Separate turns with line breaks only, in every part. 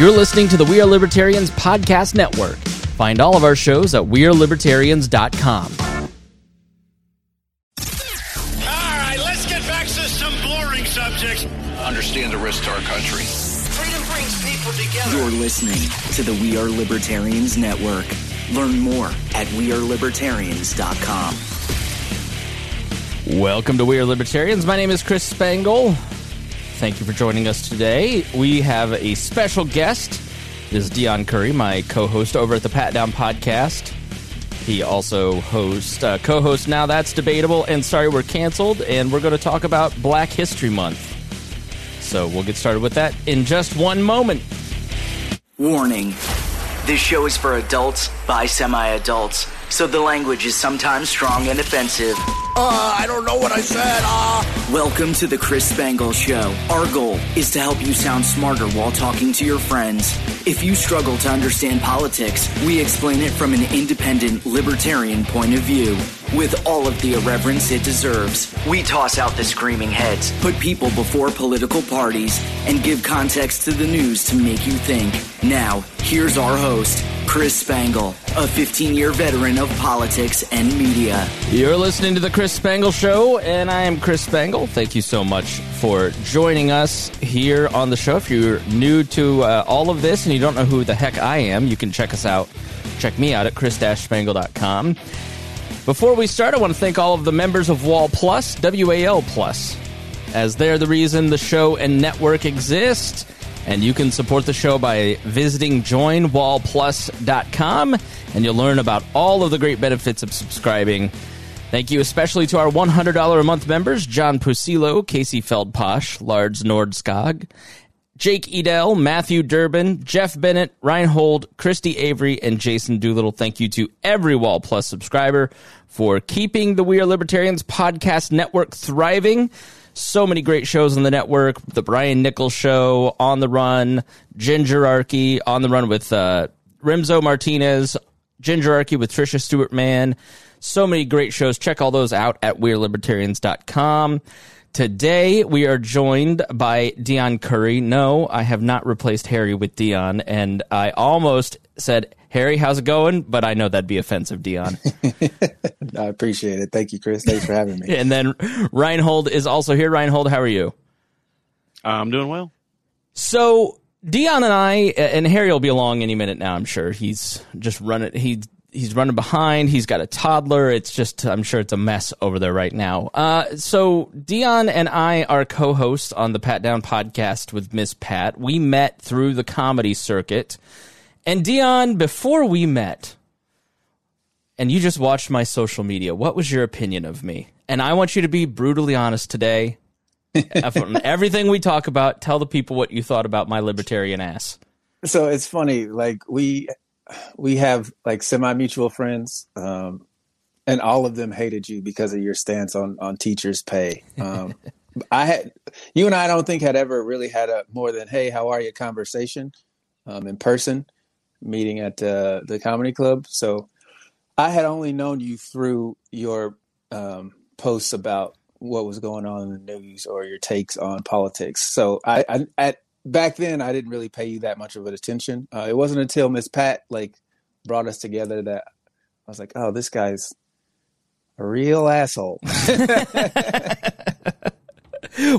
You're listening to the We Are Libertarians Podcast Network. Find all of our shows at WeareLibertarians.com.
All right, let's get back to some boring subjects.
Understand the risk to our country.
Freedom brings people together.
You're listening to the We Are Libertarians Network. Learn more at WeareLibertarians.com.
Welcome to We Are Libertarians. My name is Chris Spangle. Thank you for joining us today. We have a special guest. This is Dion Curry, my co-host over at the Pat Down Podcast. He also hosts, uh, co-hosts Now That's Debatable and Sorry We're Canceled, and we're going to talk about Black History Month. So we'll get started with that in just one moment.
Warning this show is for adults by semi adults, so the language is sometimes strong and offensive.
Uh, I don't know what I said. Uh.
Welcome to the Chris Spangle Show. Our goal is to help you sound smarter while talking to your friends. If you struggle to understand politics, we explain it from an independent, libertarian point of view. With all of the irreverence it deserves, we toss out the screaming heads, put people before political parties, and give context to the news to make you think. Now, here's our host, Chris Spangle, a 15 year veteran of politics and media.
You're listening to the Chris Spangle Show, and I am Chris Spangle. Thank you so much for joining us here on the show. If you're new to uh, all of this and you don't know who the heck I am, you can check us out. Check me out at chris-spangle.com. Before we start, I want to thank all of the members of Wall Plus, WAL Plus, as they're the reason the show and network exist. And you can support the show by visiting joinwallplus.com and you'll learn about all of the great benefits of subscribing. Thank you especially to our $100 a month members, John Pusilo, Casey Feldposh, Lars Nordskog, Jake Edel, Matthew Durbin, Jeff Bennett, Reinhold, Christy Avery, and Jason Doolittle. Thank you to every Wall Plus subscriber for keeping the We Are Libertarians podcast network thriving. So many great shows on the network. The Brian Nichols Show, On the Run, Gingerarchy, On the Run with uh, Remso Martinez, Gingerarchy with Trisha Stewart Mann. So many great shows. Check all those out at WeareLibertarians.com. Today we are joined by Dion Curry. No, I have not replaced Harry with Dion, and I almost said, Harry, how's it going? But I know that'd be offensive, Dion.
I appreciate it. Thank you, Chris. Thanks for having me.
and then Reinhold is also here. Reinhold, how are you?
I'm doing well.
So Dion and I and Harry will be along any minute now. I'm sure he's just running. He he's running behind. He's got a toddler. It's just I'm sure it's a mess over there right now. Uh, so Dion and I are co-hosts on the Pat Down podcast with Miss Pat. We met through the comedy circuit, and Dion, before we met, and you just watched my social media. What was your opinion of me? And I want you to be brutally honest today. Everything we talk about, tell the people what you thought about my libertarian ass.
So it's funny, like we we have like semi mutual friends, um, and all of them hated you because of your stance on on teachers' pay. Um, I had you and I don't think had ever really had a more than hey, how are you conversation um, in person, meeting at uh, the comedy club. So I had only known you through your um, posts about what was going on in the news or your takes on politics. So I, I at back then I didn't really pay you that much of an attention. Uh, it wasn't until Miss Pat like brought us together that I was like, oh, this guy's a real asshole.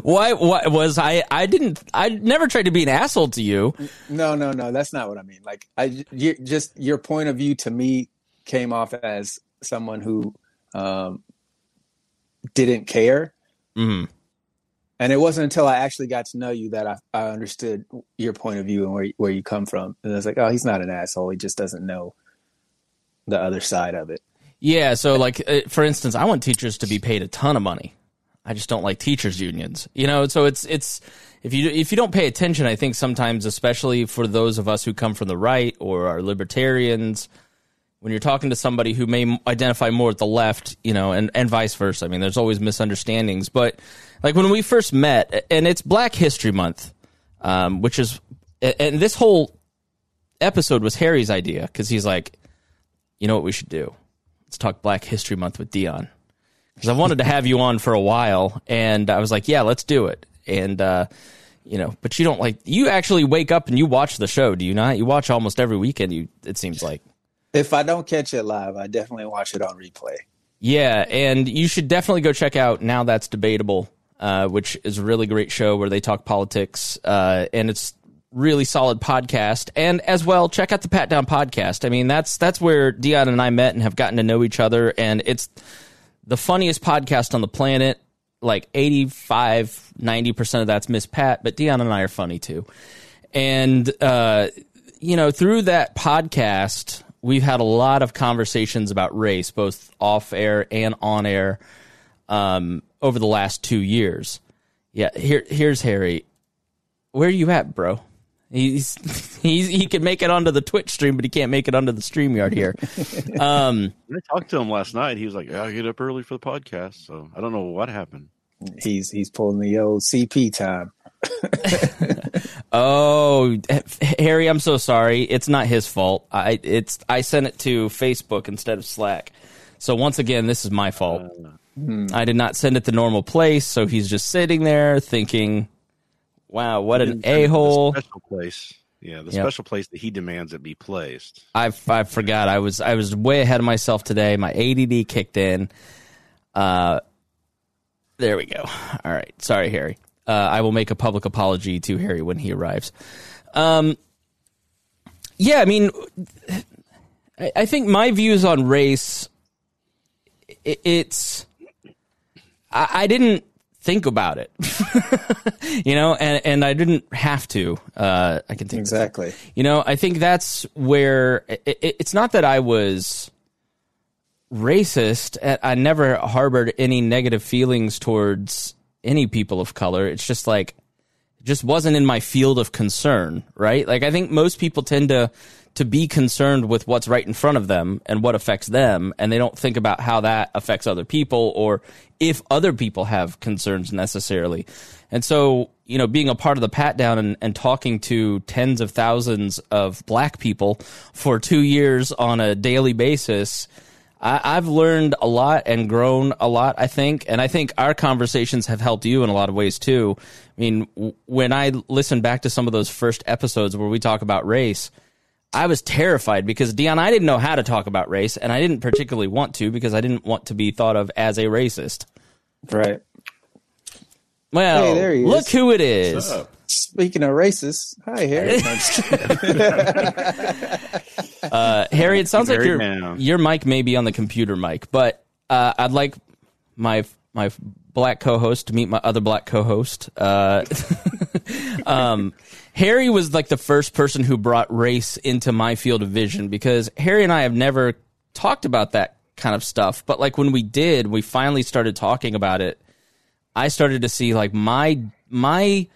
why, why was I? I didn't. I never tried to be an asshole to you.
no, no, no. That's not what I mean. Like I you, just your point of view to me came off as someone who um, didn't care.
Mm.
And it wasn't until I actually got to know you that I, I understood your point of view and where where you come from. And I was like, oh, he's not an asshole. He just doesn't know the other side of it.
Yeah. So, like, uh, for instance, I want teachers to be paid a ton of money. I just don't like teachers unions. You know, so it's it's if you if you don't pay attention, I think sometimes, especially for those of us who come from the right or are libertarians, when you're talking to somebody who may identify more with the left, you know, and, and vice versa. I mean, there's always misunderstandings. But like when we first met, and it's Black History Month, um, which is, and this whole episode was Harry's idea because he's like, you know what we should do? Let's talk Black History Month with Dion. Because I wanted to have you on for a while, and I was like, yeah, let's do it. And, uh, you know, but you don't like you actually wake up and you watch the show, do you not? You watch almost every weekend. You it seems like.
If I don't catch it live, I definitely watch it on replay.
Yeah, and you should definitely go check out now that's debatable, uh, which is a really great show where they talk politics, uh, and it's really solid podcast. And as well, check out the Pat Down podcast. I mean, that's that's where Dion and I met and have gotten to know each other, and it's the funniest podcast on the planet. Like 85, 90% of that's Miss Pat, but Dion and I are funny too. And, uh, you know, through that podcast, we've had a lot of conversations about race, both off air and on air, um, over the last two years. Yeah, here, here's Harry. Where are you at, bro? He's, he's he can make it onto the Twitch stream, but he can't make it onto the StreamYard here. Um,
I talked to him last night. He was like, yeah, I get up early for the podcast. So I don't know what happened.
He's he's pulling the old CP time.
Oh, Harry, I'm so sorry. It's not his fault. I it's I sent it to Facebook instead of Slack. So once again, this is my fault. I did not send it the normal place, so he's just sitting there thinking, "Wow, what an
Didn't send it to
a hole."
Special place. Yeah, the
Yep.
special place that he demands it be placed.
I I forgot. I was I was way ahead of myself today. My ADD kicked in. Uh, there we go. All right. Sorry, Harry. Uh, I will make a public apology to Harry when he arrives. Um, yeah, I mean, I, I think my views on race, i it's, I, I didn't think about it, you know, and and I didn't have to. Uh, I can think
Exactly.
you know, I think that's where it, it, it's not that I was racist. uh, I never harbored any negative feelings towards any people of color. It's just like just wasn't in my field of concern, right? Like I think most people tend to to be concerned with what's right in front of them and what affects them and they don't think about how that affects other people or if other people have concerns necessarily. And so, you know, being a part of the pat down and, and talking to tens of thousands of black people for two years on a daily basis, I, I've learned a lot and grown a lot, I think. And I think our conversations have helped you in a lot of ways too. I mean, when I listen back to some of those first episodes where we talk about race, I was terrified because Dion, I didn't know how to talk about race, and I didn't particularly want to because I didn't want to be thought of as a racist.
Right.
Well,
Hey, there he
look
is.
who it is.
Speaking of racists, hi Harry. No, I'm just kidding.
Uh, Harry, it sounds like your
down.
your mic may be on the computer mic, but uh, I'd like my my black co-host to meet my other black co-host. Uh, um, Harry was like the first person who brought race into my field of vision because Harry and I have never talked about that kind of stuff. But like when we did, we finally started talking about it. I started to see like my my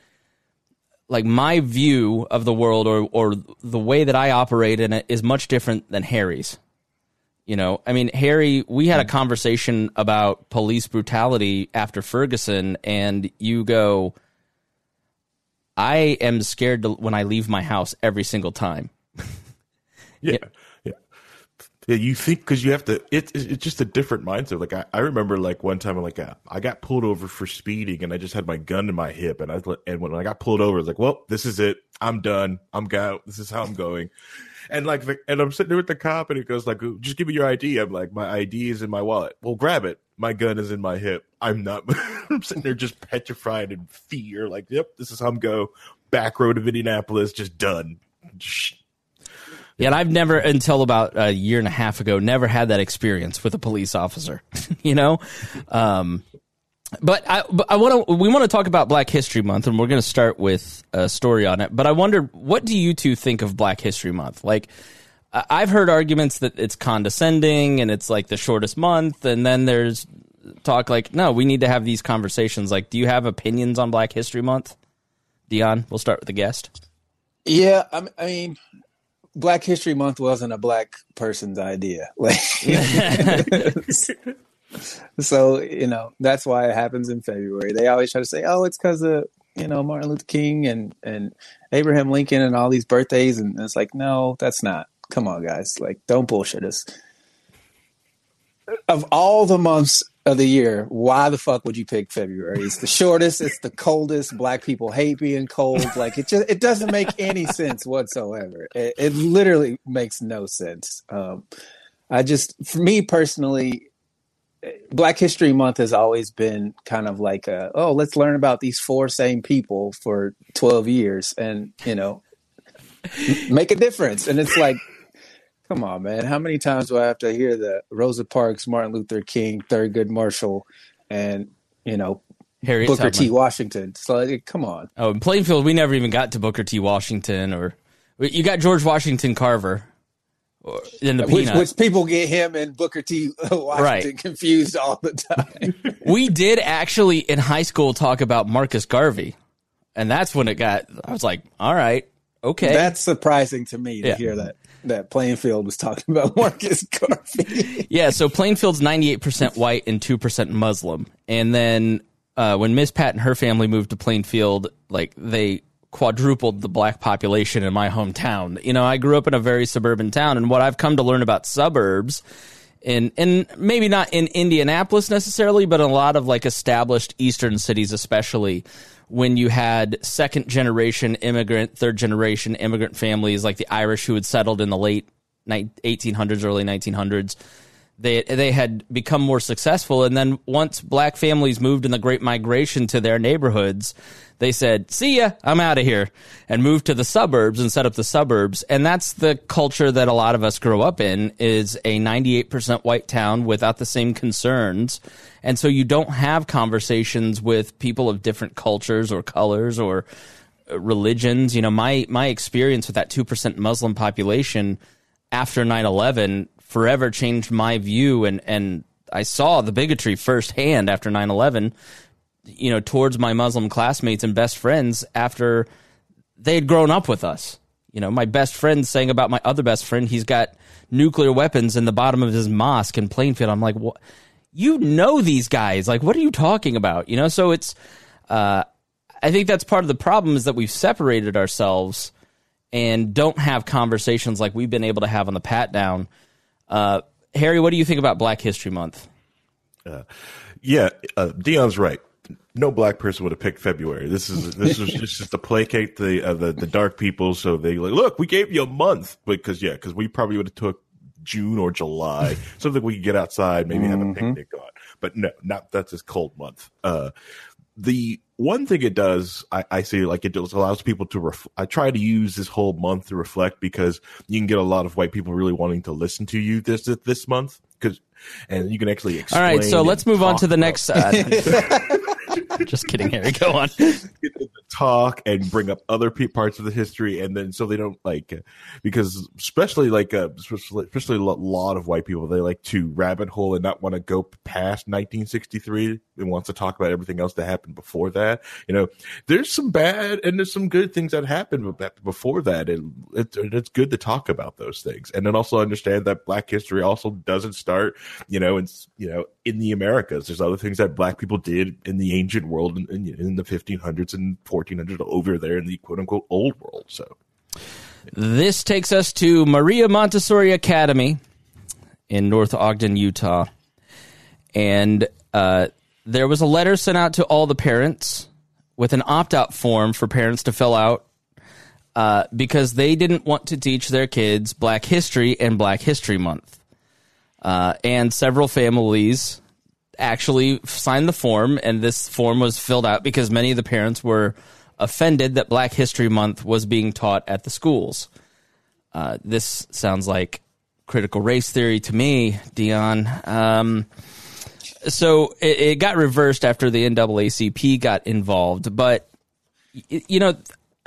like my view of the world or or the way that I operate in it is much different than Harry's. You know, I mean, Harry, we had a conversation about police brutality after Ferguson, and you go, I am scared to, when I leave my house every single time.
Yeah. Yeah. Yeah, you think because you have to. It's it's just a different mindset. Like I, I remember, like one time, like uh, I got pulled over for speeding, and I just had my gun in my hip, and I and when I got pulled over, I was like, "Well, this is it. I'm done. I'm go. This is how I'm going." And like, the, and I'm sitting there with the cop, and he goes like, "Just give me your ID." I'm like, "My ID is in my wallet." Well, grab it. My gun is in my hip. I'm not. I'm sitting there just petrified in fear. Like, yep, this is how I'm go. Back road of Indianapolis, just done.
Yeah, and I've never, until about a year and a half ago, never had that experience with a police officer. you know, um, but I, but I want to. We want to talk about Black History Month, and we're going to start with a story on it. But I wonder, what do you two think of Black History Month? Like, I've heard arguments that it's condescending and it's like the shortest month, and then there's talk like, no, we need to have these conversations. Like, do you have opinions on Black History Month? Dion, we'll start with the guest.
yeah, I mean, I mean, Black History Month wasn't a black person's idea. Like, so you know that's why it happens in February. They always try to say, "Oh, it's because of you know Martin Luther King and and Abraham Lincoln and all these birthdays," and it's like, no, that's not. Come on, guys, like don't bullshit us. of all the months of the year, why the fuck would you pick February? It's the shortest, it's the coldest. Black people hate being cold. Like it just it doesn't make any sense whatsoever. It, it literally makes no sense. Um, I just, for me personally, Black History Month has always been kind of like a, oh, let's learn about these four same people for 12 years and, you know, make a difference. And it's like, come on, man. How many times do I have to hear the Rosa Parks, Martin Luther King, Thurgood Marshall, and, you know,
Harriet
Booker T. Washington? So, like, come on.
Oh, in Plainfield, we never even got to Booker T. Washington, or you got George Washington Carver, in the
Which,
peanut.
which people get him and Booker T. Washington
Right.
confused all the time.
we did actually in high school talk about Marcus Garvey, and that's when it got. I was like, all right, okay.
That's surprising to me to
Yeah.
hear that that Plainfield was talking about Marcus Garvey.
Yeah, so Plainfield's 98% white and 2% Muslim. And then uh, when Miss Pat and her family moved to Plainfield, like they quadrupled the black population in my hometown. You know, I grew up in a very suburban town, and what I've come to learn about suburbs and and maybe not in Indianapolis necessarily, but a lot of like established eastern cities especially when you had second generation immigrant, third generation immigrant families like the Irish who had settled in the late 1800s, early 1900s. They they had become more successful, and then once black families moved in the Great Migration to their neighborhoods, they said, "See ya, I'm out of here," and moved to the suburbs and set up the suburbs. And that's the culture that a lot of us grow up in: is a 98% white town without the same concerns, and so you don't have conversations with people of different cultures or colors or uh, religions. You know, my my experience with that two percent Muslim population after 9-11 forever changed my view and and I saw the bigotry firsthand after 9-11 you know towards my Muslim classmates and best friends after they had grown up with us. You know my best friend saying about my other best friend he's got nuclear weapons in the bottom of his mosque in Plainfield. I'm like what you know these guys. Like what are you talking about? You know so it's uh I think that's part of the problem is that we've separated ourselves and don't have conversations like we've been able to have on the pat down. Uh, Harry, what do you think about Black History Month?
Yeah, uh, Dion's right. No black person would have picked February. This is this is just, to placate the, uh, the the dark people. So they like, look, we gave you a month because yeah, because we probably would have took June or July, something we could get outside, maybe have a picnic on. But no, not that's this cold month. Uh, the one thing it does, I, I say, like it does, allows people to. Ref- I try to use this whole month to reflect because you can get a lot of white people really wanting to listen to you this this month because, and you can actually.
All right, so let's move on to the next. Uh, just kidding, Harry. Go on.
talk and bring up other parts of the history, and then so they don't like because especially like uh, especially, a lo- lot of white people they like to rabbit hole and not want to go past 1963 and wants to talk about everything else that happened before that. You know, there's some bad and there's some good things that happened before that, and it's it's good to talk about those things, and then also understand that Black history also doesn't start, you know, and you know in the Americas. There's other things that Black people did in the ancient world in, in, in the 1500s and 1400s over there in the quote unquote old world. So
This takes us to Maria Montessori Academy in North Ogden, Utah. And uh, there was a letter sent out to all the parents with an opt out form for parents to fill out uh, because they didn't want to teach their kids Black History and Black History Month. Uh, and several families actually signed the form, and this form was filled out because many of the parents were offended that Black History Month was being taught at the schools. Uh, this sounds like critical race theory to me, Dion. Um, so it, it got reversed after the NAACP got involved, but you know.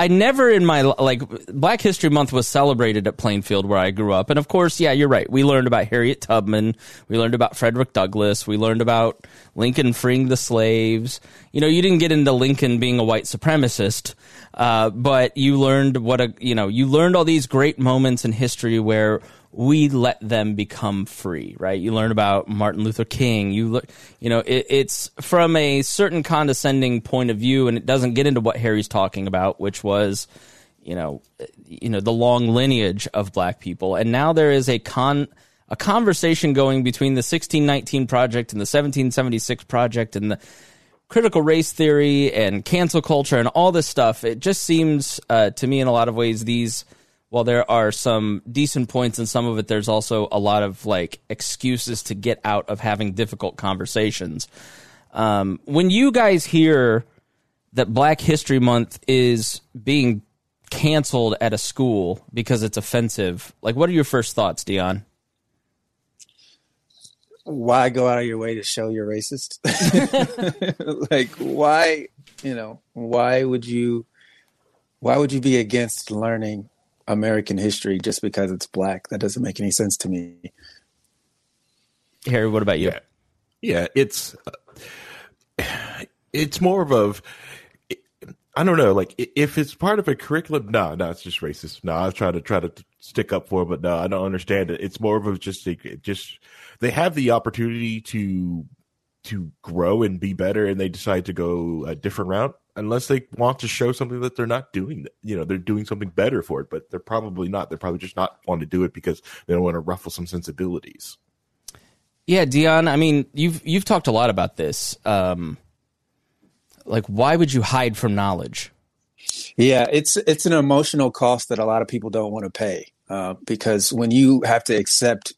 I never in my like Black History Month was celebrated at Plainfield where I grew up, and of course, yeah, you're right. We learned about Harriet Tubman, we learned about Frederick Douglass, we learned about Lincoln freeing the slaves. You know, you didn't get into Lincoln being a white supremacist, uh, but you learned what a you know you learned all these great moments in history where we let them become free, right? You learn about Martin Luther King. You look, you know, it, it's from a certain condescending point of view, and it doesn't get into what Harry's talking about, which was, you know, you know, the long lineage of black people. And now there is a con, a conversation going between the 1619 project and the 1776 project and the critical race theory and cancel culture and all this stuff. It just seems uh, to me in a lot of ways these while there are some decent points in some of it, there's also a lot of like excuses to get out of having difficult conversations. Um, when you guys hear that Black History Month is being canceled at a school because it's offensive, like what are your first thoughts, Dion?
Why go out of your way to show you're racist? like why, you know, why would you why would you be against learning American history just because it's black. That doesn't make any sense to me.
Harry, what about you?
Yeah, yeah it's uh, it's more of a I don't know, like if it's part of a curriculum, no, no, it's just racist. No, I was trying to try to stick up for, it, but no, I don't understand it. It's more of a just a, just they have the opportunity to to grow and be better, and they decide to go a different route unless they want to show something that they're not doing you know they're doing something better for it but they're probably not. They're probably just not want to do it because they don't want to ruffle some sensibilities.
Yeah dion i mean you've you've talked a lot about this. Um like why would you hide from knowledge?
Yeah it's it's an emotional cost that a lot of people don't want to pay uh, because when you have to accept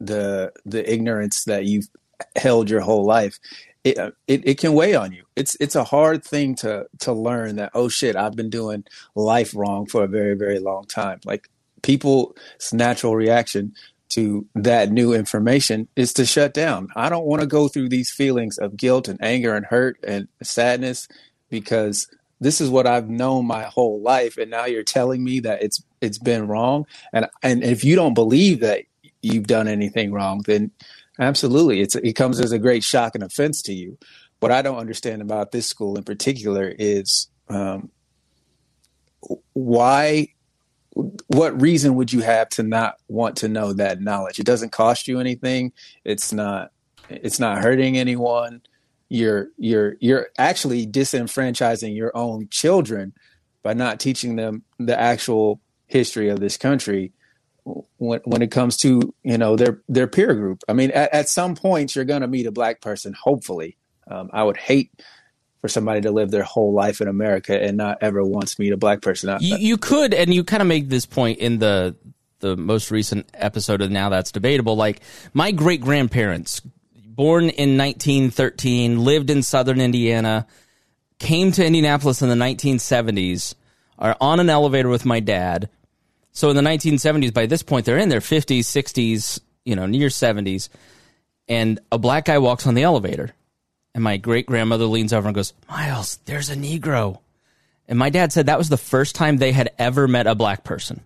the the ignorance that you've held your whole life it, it, it can weigh on you. It's it's a hard thing to to learn that oh shit I've been doing life wrong for a very very long time. Like people's natural reaction to that new information is to shut down. I don't want to go through these feelings of guilt and anger and hurt and sadness because this is what I've known my whole life and now you're telling me that it's it's been wrong and and if you don't believe that you've done anything wrong then Absolutely. It's, it comes as a great shock and offense to you. What I don't understand about this school in particular is um, why, what reason would you have to not want to know that knowledge? It doesn't cost you anything. It's not, it's not hurting anyone. You're, you're, you're actually disenfranchising your own children by not teaching them the actual history of this country when when it comes to you know their their peer group. I mean, at, at some point you're going to meet a black person. Hopefully, um, I would hate for somebody to live their whole life in America and not ever once meet a black person.
You, you could, and you kind of make this point in the the most recent episode of Now That's Debatable. Like my great grandparents, born in 1913, lived in Southern Indiana, came to Indianapolis in the 1970s. Are on an elevator with my dad so in the 1970s, by this point, they're in their 50s, 60s, you know, near 70s, and a black guy walks on the elevator. And my great grandmother leans over and goes, Miles, there's a Negro. And my dad said that was the first time they had ever met a black person.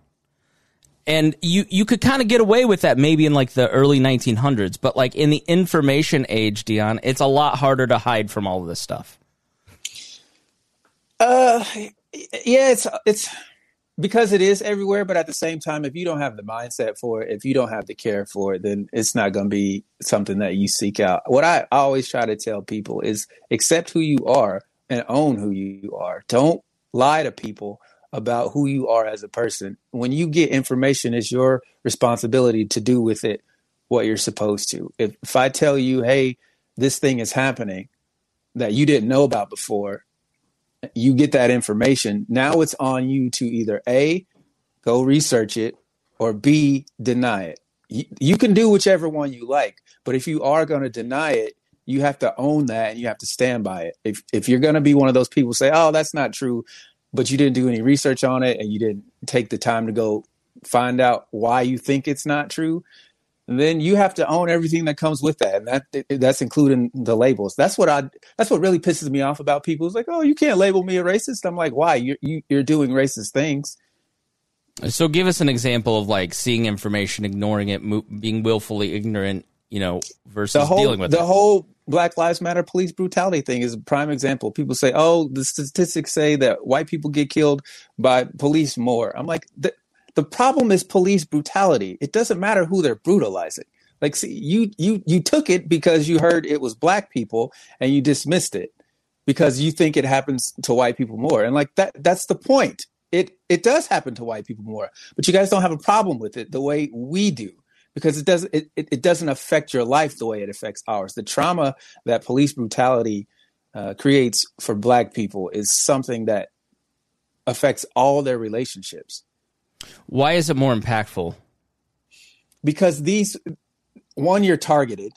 And you, you could kind of get away with that maybe in like the early 1900s, but like in the information age, Dion, it's a lot harder to hide from all of this stuff.
Uh, yeah, it's, it's, because it is everywhere but at the same time if you don't have the mindset for it if you don't have the care for it then it's not going to be something that you seek out. What I, always try to tell people is accept who you are and own who you are. Don't lie to people about who you are as a person. When you get information it's your responsibility to do with it what you're supposed to. If, if i tell you hey this thing is happening that you didn't know about before you get that information. Now it's on you to either A, go research it, or B, deny it. You, you can do whichever one you like, but if you are going to deny it, you have to own that and you have to stand by it. If if you're going to be one of those people say, "Oh, that's not true," but you didn't do any research on it and you didn't take the time to go find out why you think it's not true, then you have to own everything that comes with that, and that that's including the labels. That's what I. That's what really pisses me off about people. It's like, oh, you can't label me a racist. I'm like, why? You're you, are you are doing racist things.
So, give us an example of like seeing information, ignoring it, mo- being willfully ignorant, you know, versus
whole,
dealing with
the
it.
whole Black Lives Matter police brutality thing is a prime example. People say, "Oh, the statistics say that white people get killed by police more." I'm like, the problem is police brutality. It doesn't matter who they're brutalizing. Like, see, you you you took it because you heard it was black people and you dismissed it because you think it happens to white people more. And like that that's the point. It it does happen to white people more, but you guys don't have a problem with it the way we do. because it doesn't it, it doesn't affect your life the way it affects ours. The trauma that police brutality uh, creates for Black people is something that affects all their relationships.
Why is it more impactful?
Because these, one, you're targeted.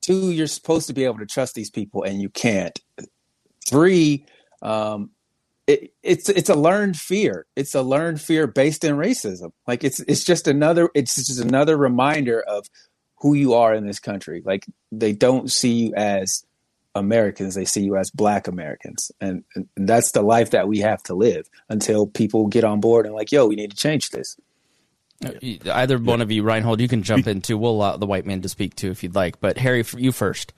Two, you're supposed to be able to trust these people, and you can't. Three, um, it, it's it's a learned fear. It's a learned fear based in racism. Like it's it's just another it's just another reminder of who you are in this country. Like they don't see you as Americans; they see you as Black Americans, and, and that's the life that we have to live until people get on board and like, yo, we need to change this.
Either one of you, Reinhold, you can jump in too. We'll allow the white man to speak too if you'd like. But Harry, you first.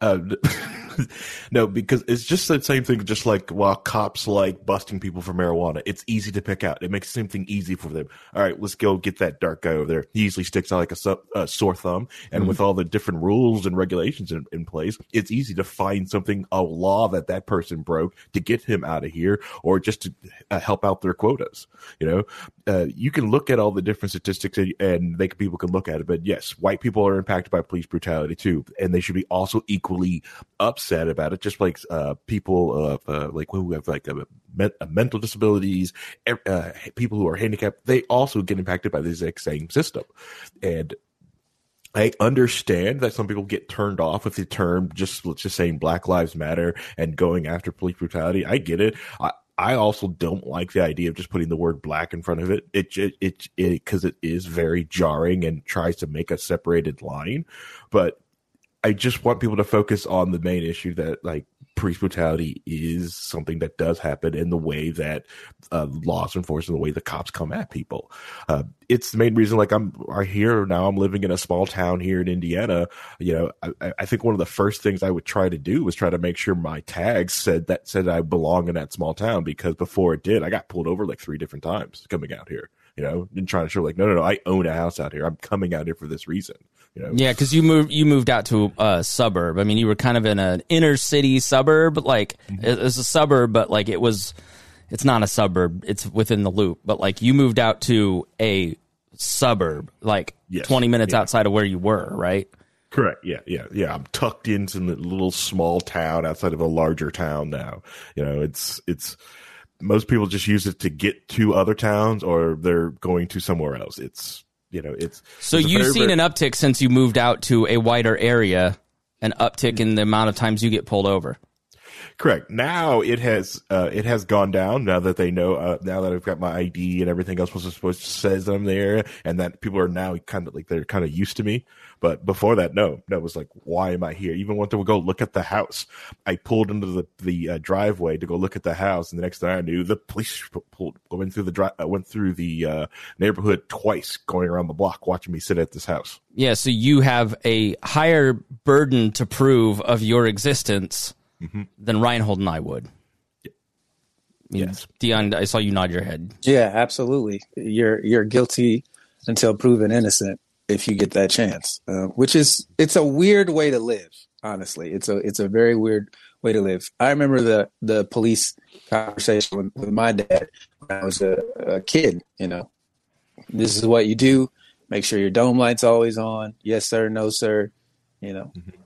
Uh, no, because it's just the same thing. Just like while cops like busting people for marijuana, it's easy to pick out. It makes the same thing easy for them. All right, let's go get that dark guy over there. He usually sticks out like a, su- a sore thumb, and mm-hmm. with all the different rules and regulations in, in, place, it's easy to find something a law that that person broke to get him out of here, or just to uh, help out their quotas. You know, uh, you can look at all the different statistics, and, and they people can look at it. But yes, white people are impacted by police brutality too, and they should be also equally upset about it, just like uh, people of uh, like who have like a, a mental disabilities, uh, people who are handicapped, they also get impacted by the exact same system, and. I understand that some people get turned off with the term just let's just saying Black Lives Matter and going after police brutality. I get it. I, I also don't like the idea of just putting the word black in front of it. It it it because it, it is very jarring and tries to make a separated line. But I just want people to focus on the main issue that like police brutality is something that does happen in the way that uh, laws enforced in the way the cops come at people. Uh, it's the main reason. Like I'm right here now. I'm living in a small town here in Indiana. You know, I, I, think one of the first things I would try to do was try to make sure my tags said that said I belong in that small town because before it did, I got pulled over like three different times coming out here. You know, and trying to show like, no, no, no, I own a house out here. I'm coming out here for this reason. You know?
Yeah, because you moved you moved out to a suburb. I mean, you were kind of in an inner city suburb, like mm-hmm. it's a suburb, but like it was, it's not a suburb. It's within the loop, but like you moved out to a suburb, like yes. twenty minutes yeah. outside of where you were, right?
Correct. Yeah, yeah, yeah. I'm tucked into a little small town outside of a larger town now. You know, it's it's most people just use it to get to other towns or they're going to somewhere else. It's you know, it's
so
it's
you've very, seen very, an uptick since you moved out to a wider area, an uptick in the amount of times you get pulled over.
Correct. Now it has uh, it has gone down. Now that they know, uh, now that I've got my ID and everything else was supposed to says I'm there, and that people are now kind of like they're kind of used to me. But before that, no, it was like, why am I here? Even when to go look at the house, I pulled into the the uh, driveway to go look at the house, and the next thing I knew, the police pulled went through the dri- uh, went through the uh, neighborhood twice, going around the block, watching me sit at this house.
Yeah, so you have a higher burden to prove of your existence mm-hmm. than Reinhold and I would.
Yes,
Dion, I saw you nod your head.
Yeah, absolutely. You're you're guilty until proven innocent if you get that chance. Uh, which is it's a weird way to live. Honestly, it's a it's a very weird way to live. I remember the the police conversation with, with my dad when I was a, a kid. You know, this is what you do. Make sure your dome light's always on. Yes, sir. No, sir. You know, mm-hmm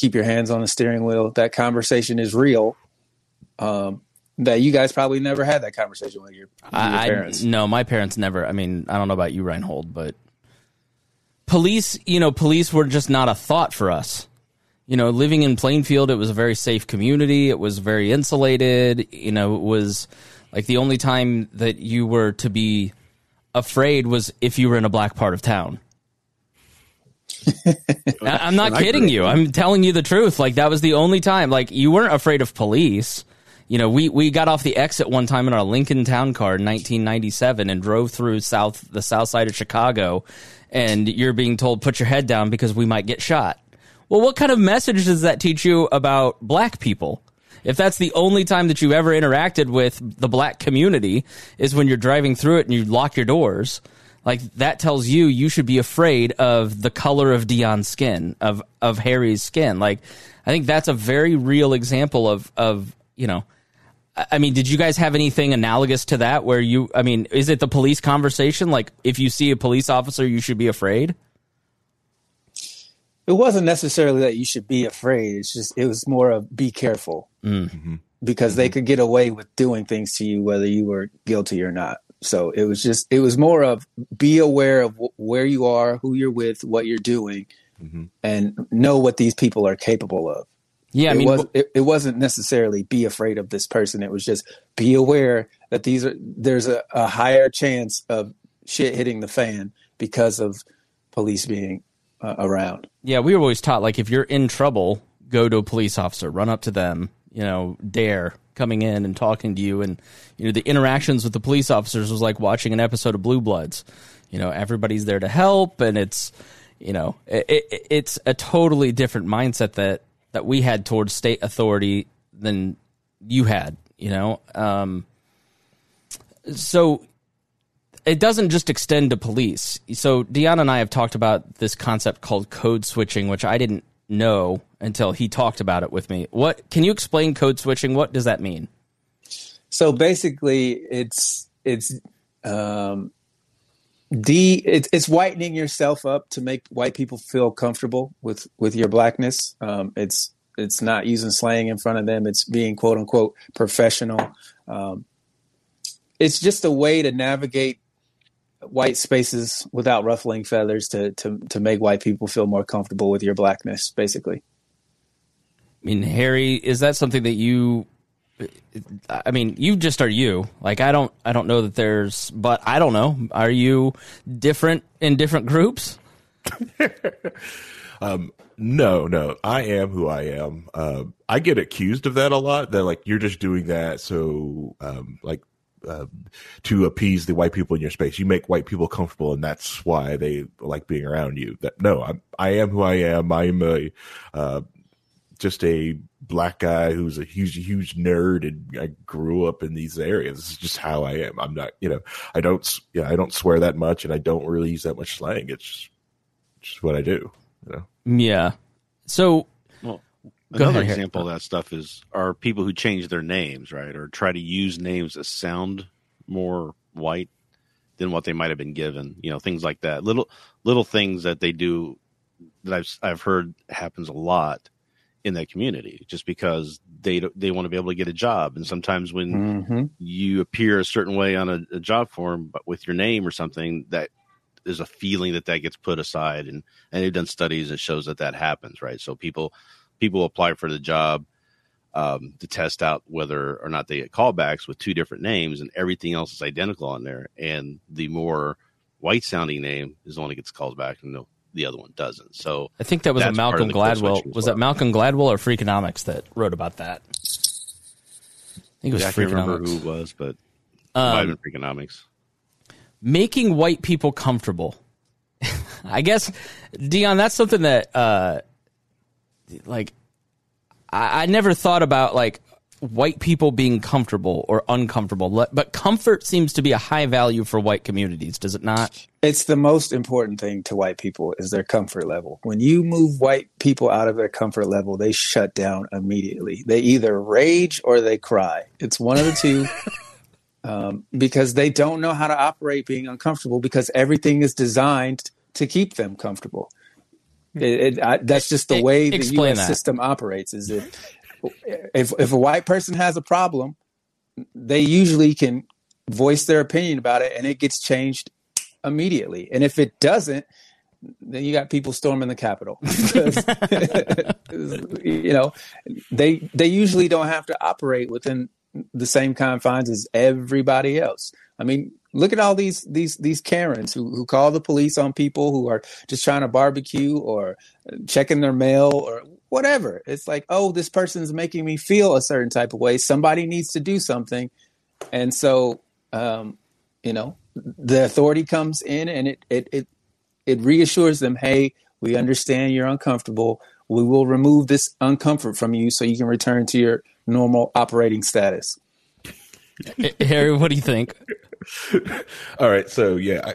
keep your hands on the steering wheel. That conversation is real. Um, that you guys probably never had that conversation with your, with your parents.
no, my parents never. I mean, I don't know about you, Reinhold, but police, you know, police were just not a thought for us. You know, living in Plainfield, it was a very safe community. It was very insulated. You know, it was like the only time that you were to be afraid was if you were in a black part of town. I'm not kidding you. I'm telling you the truth. Like that was the only time. Like you weren't afraid of police. You know, we we got off the exit one time in our Lincoln Town Car in 1997 and drove through south the south side of Chicago, and you're being told put your head down because we might get shot. Well, what kind of message does that teach you about black people? If that's the only time that you've ever interacted with the black community is when you're driving through it and you lock your doors like that tells you you should be afraid of the color of Dion's skin, of of Harry's skin. Like I think that's a very real example of of you know. I mean, did you guys have anything analogous to that? Where you, I mean, is it the police conversation? Like, if you see a police officer, you should be afraid.
it wasn't necessarily that you should be afraid. It's just it was more of be careful
Mm.
because they could get away with doing things to you whether you were guilty or not. So it was just it was more of be aware of wh- where you are, who you're with, what you're doing, and know what these people are capable of.
Yeah, I
it
mean,
was it, it wasn't necessarily be afraid of this person. It was just be aware that these are there's a, a higher chance of shit hitting the fan because of police being uh, around.
Yeah, we were always taught like if you're in trouble, go to a police officer, run up to them, you know, dare coming in and talking to you, and you know the interactions with the police officers was like watching an episode of Blue Bloods. You know, everybody's there to help, and it's you know it, it, it's a totally different mindset that that we had towards state authority than you had. You know, um, so it doesn't just extend to police. So Dion and I have talked about this concept called code switching, which I didn't know until he talked about it with me. What can you explain code switching? What does that mean?
So basically, it's it's um, de it's, it's whitening yourself up to make white people feel comfortable with with your blackness. Um, it's it's not using slang in front of them. It's being quote unquote professional. Um, it's just a way to navigate white spaces without ruffling feathers to to to make white people feel more comfortable with your blackness. Basically,
I mean, Harry, is that something that you? I mean, you just are you. Like I don't, I don't know that there's, but I don't know. Are you different in different groups?
um, No, no, I am who I am. Um, I get accused of that a lot. That like you're just doing that so, um, like, uh, to appease the white people in your space. You make white people comfortable, and that's why they like being around you. That no, I'm I am who I am. I am a uh, just a black guy who's a huge, huge nerd, and I grew up in these areas. This is just how I am. I'm not, you know, I don't, s- yeah, I don't swear that much, and I don't really use that much slang. It's just, just what I do. You know.
Yeah. So
Well, another
ahead, Harry.
example of that stuff is are people who change their names, right, or try to use names that sound more white than what they might have been given. You know, things like that. Little little things that they do that I've I've heard happens a lot in that community, just because they they want to be able to get a job, and sometimes when
hmm
you appear a certain way on a, a job form, but with your name or something, that there's a feeling that that gets put aside, and and they've done studies that shows that that happens, right? So people people apply for the job um, to test out whether or not they get callbacks with two different names, and everything else is identical on there, and the more white sounding name is the one that gets called back, and the, the other one doesn't. So
I think that was a Malcolm
of the code
Gladwell. Was
well.
that Malcolm Gladwell or Freakonomics that wrote about that? I think it was
yeah, I can't remember who it was, but it might have
Um,
been Freakonomics.
making white people comfortable. I guess, Dion, that's something that, uh, like, I, I never thought about like white people being comfortable or uncomfortable, but comfort seems to be a high value for white communities, does it not?
it's the most important thing to white people is their comfort level. When you move white people out of their comfort level, they shut down immediately. They either rage or they cry. It's one of the two. um, because they don't know how to operate being uncomfortable because everything is designed to keep them comfortable. It, it, I, that's just the way the U.S.
that.
system operates. Is if if if a white person has a problem, they usually can voice their opinion about it, and it gets changed immediately. And if it doesn't, then you got people storming the Capitol. you know, they they usually don't have to operate within the same confines as everybody else. I mean, look at all these these these Karens who who call the police on people who are just trying to barbecue or checking their mail or whatever. It's like, oh, this person's making me feel a certain type of way. Somebody needs to do something, and so um, you know, the authority comes in and it it it it reassures them, hey, we understand you're uncomfortable. We will remove this uncomfort from you so you can return to your normal operating status.
Harry, what do you think?
All right, so yeah, I,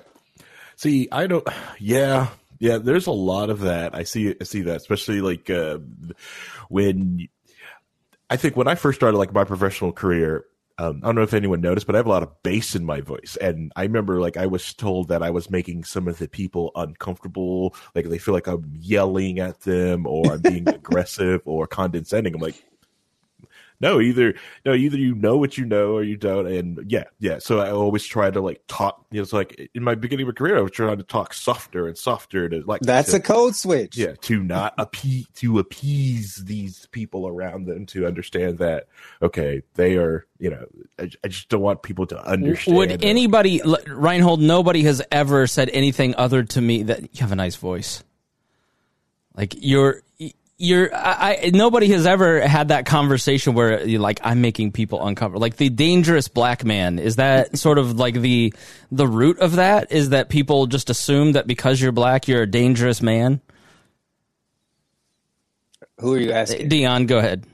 see, I don't, yeah, yeah. There's a lot of that. I see, I see that, especially like uh, when I think when I first started like my professional career, um, I don't know if anyone noticed, but I have a lot of bass in my voice. And I remember like I was told that I was making some of the people uncomfortable. Like they feel like I'm yelling at them or I'm being aggressive or condescending. I'm like, no, either no, either you know what you know or you don't. And yeah, yeah. So I always try to like talk. You know, it's like in my beginning of my career, I was trying to talk softer and softer to like.
That's
to,
a code switch.
Yeah, to not appease to appease these people around them to understand that okay, they are. You know, I, I just don't want people to understand.
Would anybody, Reinhold? Nobody has ever said anything other to me that you have a nice voice. Like you're you're I, I, nobody has ever had that conversation where you're like I'm making people uncomfortable. Like the dangerous black man is that sort of like the the root of that is that people just assume that because you're black you're a dangerous man.
Who are you asking?
Dion, go ahead.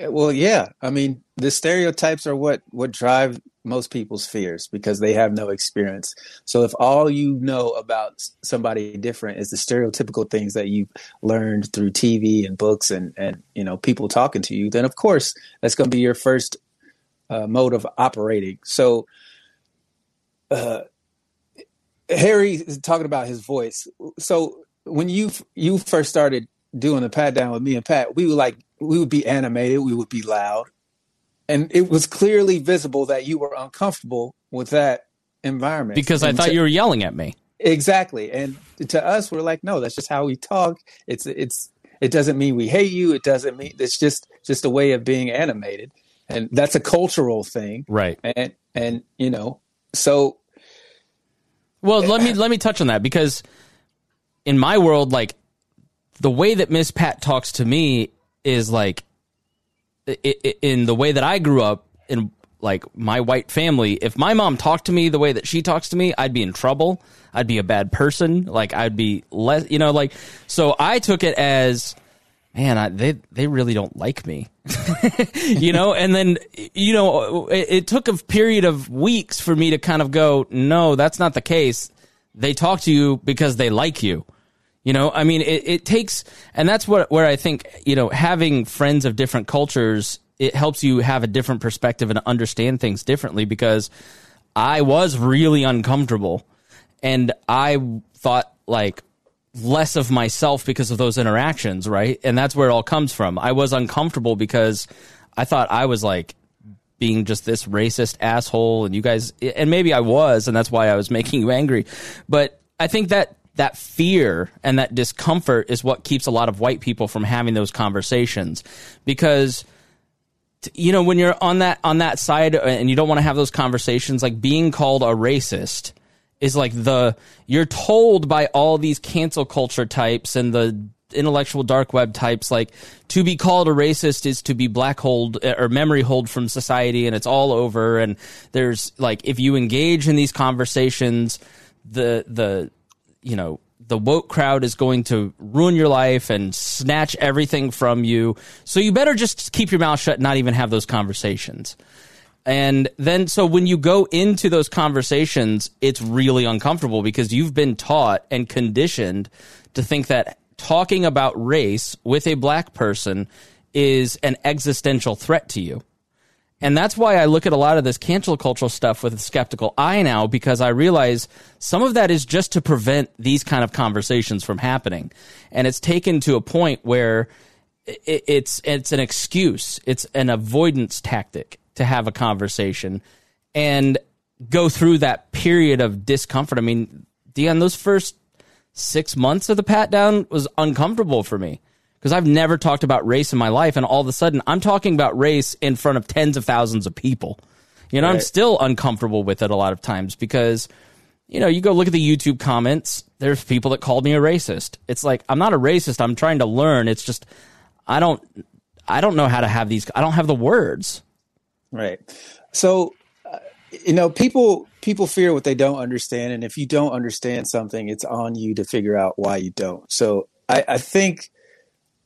Well, yeah. I mean, the stereotypes are what what drive most people's fears because they have no experience. So if all you know about somebody different is the stereotypical things that you've learned through TV and books and and you know people talking to you, then of course that's going to be your first uh, mode of operating. So uh, Harry is talking about his voice. So when you you first started doing the pat down with me and Pat, we were like we would be animated, we would be loud, and it was clearly visible that you were uncomfortable with that environment
because I thought to, you were yelling at me.
Exactly, and to us, we're like, no, that's just how we talk. It's it's it doesn't mean we hate you. It doesn't mean it's just just a way of being animated, and that's a cultural thing,
right?
And and you know, so
well, let me let me touch on that because in my world, like the way that Miss Pat talks to me is like in the way that I grew up in like my white family, if my mom talked to me the way that she talks to me, I'd be in trouble. I'd be a bad person. Like I'd be less, you know, like so I took it as man, I, they they really don't like me, you know. And then you know, it, it, took a period of weeks for me to kind of go, no, that's not the case. They talk to you because they like you. You know, I mean, it, it takes, and that's what where I think you know having friends of different cultures it helps you have a different perspective and understand things differently because I was really uncomfortable and I thought like less of myself because of those interactions, right? And that's where it all comes from. I was uncomfortable because I thought I was like being just this racist asshole and you guys and maybe I was and that's why I was making you angry. But I think that that fear and that discomfort is what keeps a lot of white people from having those conversations. Because you know when you're on that on that side uh, and you don't want to have those conversations like being called a racist is like the you're told by all these cancel culture types and the intellectual dark web types like to be called a racist is to be black hold uh, or memory hold from society and it's all over. And there's like if you engage in these conversations the the you know, the woke crowd is going to ruin your life and snatch everything from you. So you better just keep your mouth shut and not even have those conversations. And then, so when you go into those conversations, it's really uncomfortable because you've been taught and conditioned to think that talking about race with a black person is an existential threat to you. And that's why I look at a lot of this cancel cultural stuff with a skeptical eye now because I realize some of that is just to prevent these kind of conversations from happening. And it's taken to a point where it's it's an excuse, it's an avoidance tactic to have a conversation and go through that period of discomfort. I mean, Dion, those first six months of the pat down was uncomfortable for me because I've never talked about race in my life, and all of a sudden I'm talking about race in front of tens of thousands of people. You know, right. I'm still uncomfortable with it a lot of times because, you know, you go look at the YouTube comments. There's people that called me a racist. It's like I'm not a racist. I'm trying to learn. It's just I don't I don't know how to have these. I don't have the words.
Right. So, uh, you know, people people fear what they don't understand, and if you don't understand something, it's on you to figure out why you don't. So, I, I think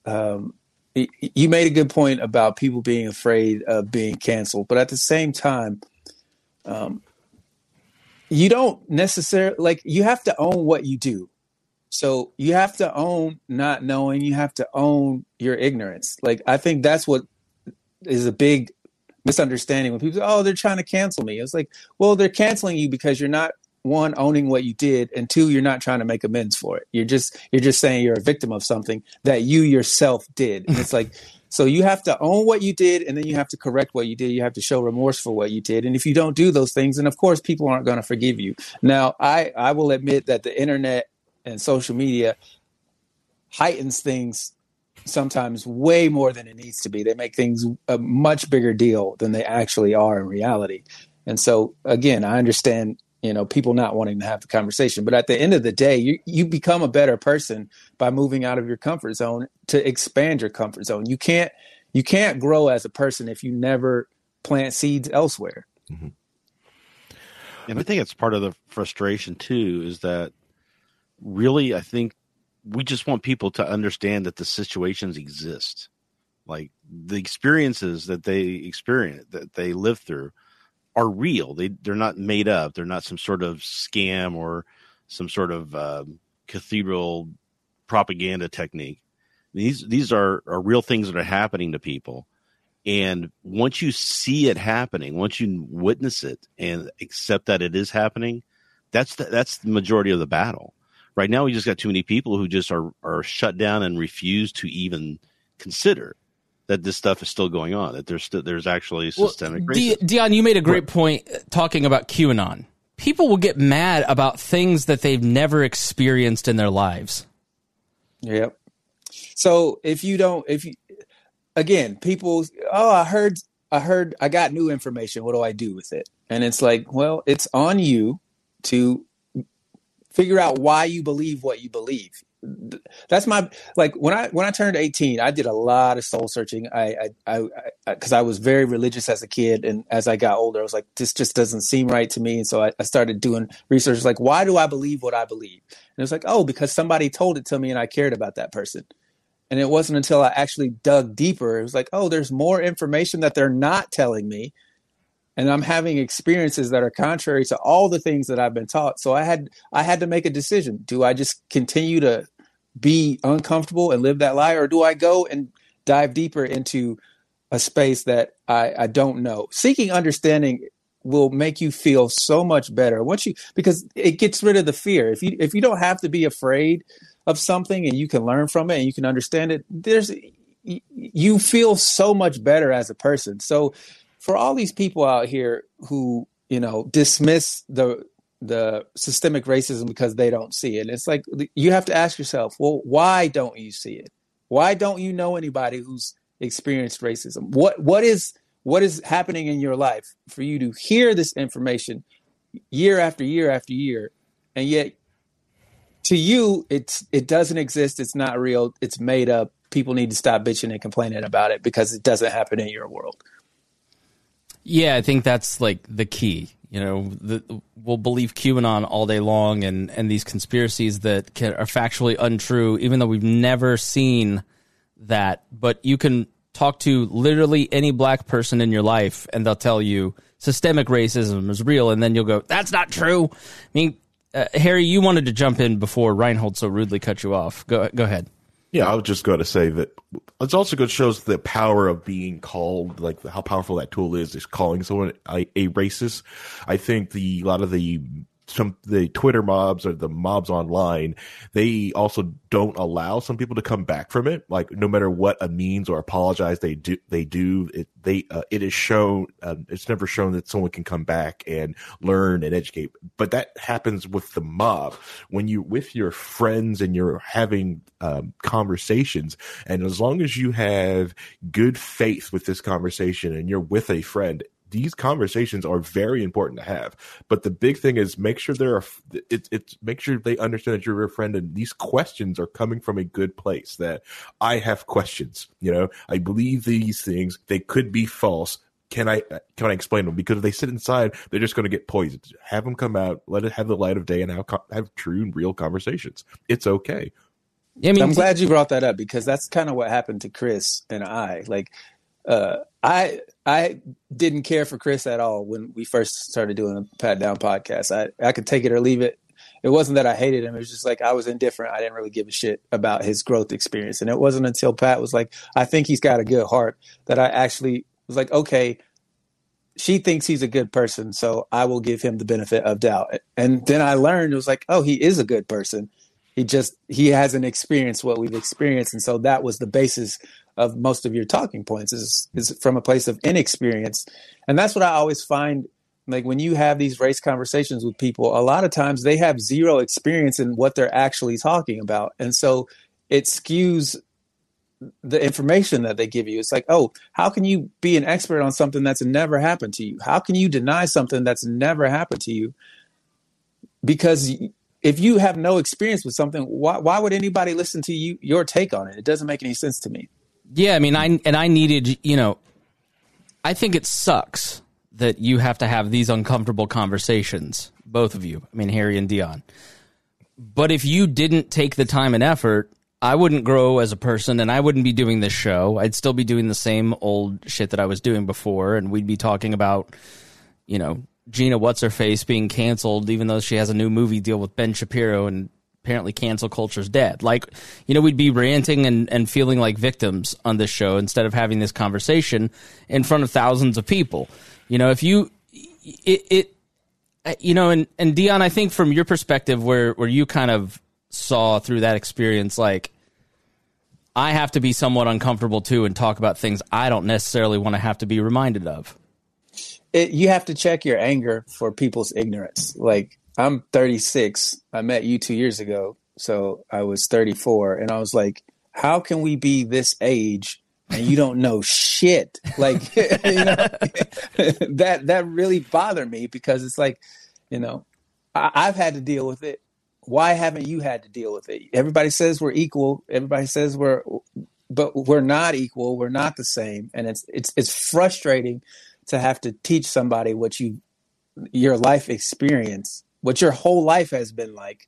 um, you made a good point about people being afraid of being canceled, but at the same time, um, you don't necessarily like you have to own what you do. So you have to own not knowing. You have to own your ignorance. Like I think that's what is a big misunderstanding when people say, "Oh, they're trying to cancel me." It's like, well, they're canceling you because you're not one owning what you did, and two, you're not trying to make amends for it. You're just you're just saying you're a victim of something that you yourself did. And it's like. So you have to own what you did, and then you have to correct what you did. You have to show remorse for what you did. And if you don't do those things, then of course people aren't going to forgive you. Now, I I will admit that the internet and social media heightens things sometimes way more than it needs to be. They make things a much bigger deal than they actually are in reality. And so again, I understand, you know, people not wanting to have the conversation, but at the end of the day, you you become a better person by moving out of your comfort zone to expand your comfort zone. You can't you can't grow as a person if you never plant seeds elsewhere. Mm-hmm.
And I think it's part of the frustration too is that really I think we just want people to understand that the situations exist like the experiences that they experience that they live through are real. They they're not made up. They're not some sort of scam or some sort of uh, cathedral propaganda technique. These these are, are real things that are happening to people. And once you see it happening once you witness it and accept that it is happening that's the, that's the majority of the battle. Right now, we just got too many people who just are are shut down and refuse to even consider that this stuff is still going on. That there's still, there's actually systemic well, racism.
Dion, you made a great point uh, talking about QAnon. People will get mad about things that they've never experienced in their lives.
Yep. So if you don't, if you again, people, oh, I heard, I heard, I got new information. What do I do with it? And it's like, well, it's on you to figure out why you believe what you believe that's my like when i when i turned 18 i did a lot of soul searching. I i because I, I, was very religious as a kid and as i got older i was like this just doesn't seem right to me. And so i, I started doing research like why do i believe what i believe? And it was like oh because somebody told it to me and i cared about that person. And it wasn't until i actually dug deeper it was like oh there's more information that they're not telling me and I'm having experiences that are contrary to all the things that I've been taught. So I had I had to make a decision. Do I just continue to be uncomfortable and live that lie, or do I go and dive deeper into a space that I, I don't know? Seeking understanding will make you feel so much better once you because it gets rid of the fear. If you if you don't have to be afraid of something and you can learn from it and you can understand it, there's you feel so much better as a person. So for all these people out here who you know dismiss the the systemic racism because they don't see it. It's like you have to ask yourself, well, why don't you see it? Why don't you know anybody who's experienced racism? What what is what is happening in your life for you to hear this information year after year after year, and yet to you it's it doesn't exist. It's not real. It's made up. People need to stop bitching and complaining about it because it doesn't happen in your world.
Yeah, I think that's like the key. You know, the, we'll believe QAnon all day long and, and these conspiracies that can, are factually untrue, even though we've never seen that. But you can talk to literally any black person in your life, and they'll tell you systemic racism is real, and then you'll go, "That's not true." I mean, uh, Harry, you wanted to jump in before Remso so rudely cut you off. Go go ahead.
Yeah, I was just going to say that it's also good shows the power of being called, like how powerful that tool is, is calling someone a, a racist. I think the a lot of the some the Twitter mobs or the mobs online, they also don't allow some people to come back from it. Like no matter what a means or apologize they do, they do it. They uh, it is shown. Uh, it's never shown that someone can come back and learn and educate. But that happens with the mob when you with your friends and you're having um, conversations. And as long as you have good faith with this conversation and you're with a friend, these conversations are very important to have. But the big thing is make sure they're it's it's make sure they understand that you're a friend and these questions are coming from a good place. That I have questions. You know, I believe these things. They could be false. Can I can I explain them? Because if they sit inside, they're just going to get poisoned. Have them come out, let it have the light of day, and have have true and real conversations. It's okay.
I mean, I'm glad you brought that up because that's kind of what happened to Chris and I. Like, uh, I I didn't care for Chris at all when we first started doing the Pat Down podcast. I I could take it or leave it. It wasn't that I hated him. It was just like I was indifferent. I didn't really give a shit about his growth experience. And it wasn't until Pat was like, "I think he's got a good heart," that I actually was like, "Okay, she thinks he's a good person, so I will give him the benefit of doubt. And then I learned it was like, oh, he is a good person. He just he hasn't experienced what we've experienced, and so that was the basis of most of your talking points is is from a place of inexperience, and that's what I always find. Like when you have these race conversations with people, a lot of times they have zero experience in what they're actually talking about, and so it skews the information that they give you. It's like, oh, how can you be an expert on something that's never happened to you? How can you deny something that's never happened to you? Because if you have no experience with something, why, why would anybody listen to you your take on it? It doesn't make any sense to me.
Yeah, I mean, I and I needed, you know, I think it sucks that you have to have these uncomfortable conversations, both of you. I mean, Harry and Dion. But if you didn't take the time and effort I wouldn't grow as a person and I wouldn't be doing this show. I'd still be doing the same old shit that I was doing before and we'd be talking about, you know, Gina what's her face being canceled even though she has a new movie deal with Ben Shapiro and apparently cancel culture's dead. Like, you know, we'd be ranting and, and feeling like victims on this show instead of having this conversation in front of thousands of people. You know, if you it, it you know, and, and Dion, I think from your perspective where where you kind of saw through that experience like I have to be somewhat uncomfortable too and talk about things I don't necessarily want to have to be reminded of.
It, you have to check your anger for people's ignorance. Like I'm 36. I met you 2 years ago, so I was 34 and I was like, how can we be this age and you don't know shit? Like you know, that that really bothered me because it's like, you know, I, I've had to deal with it why haven't you had to deal with it? Everybody says we're equal. Everybody says we're, but we're not equal. We're not the same, and it's it's it's frustrating to have to teach somebody what you your life experience, what your whole life has been like,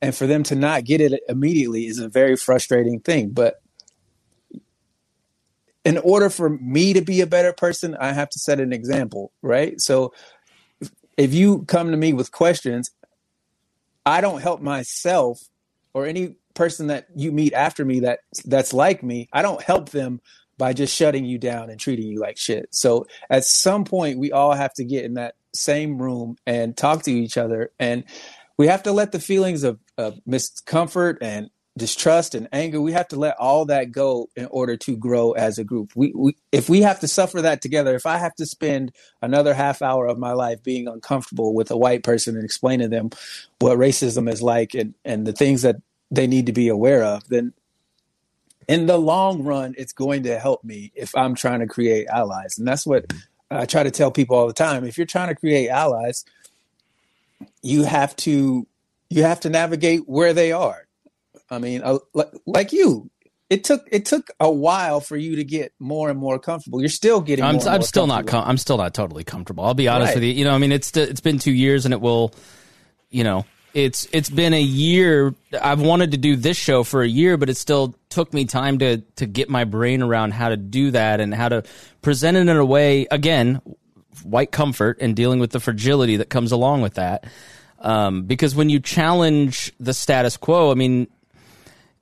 and for them to not get it immediately is a very frustrating thing. But in order for me to be a better person, I have to set an example, right? So if you come to me with questions I don't help myself or any person that you meet after me that that's like me, I don't help them by just shutting you down and treating you like shit. So at some point we all have to get in that same room and talk to each other. And we have to let the feelings of, of miscomfort and distrust and anger we have to let all that go in order to grow as a group. We, we if we have to suffer that together if i have to spend another half hour of my life being uncomfortable with a white person and explaining to them what racism is like and and the things that they need to be aware of then in the long run it's going to help me if i'm trying to create allies. And that's what i try to tell people all the time if you're trying to create allies you have to you have to navigate where they are I mean, uh, like, like you, it took it took a while for you to get more and more comfortable. You're still getting.
I'm,
I'm
still not. Com- I'm still not totally comfortable. I'll be honest right. with you. You know, I mean, it's it's been two years, and it will. You know, it's it's been a year. I've wanted to do this show for a year, but it still took me time to to get my brain around how to do that and how to present it in a way. Again, white comfort and dealing with the fragility that comes along with that. Um, because when you challenge the status quo, I mean,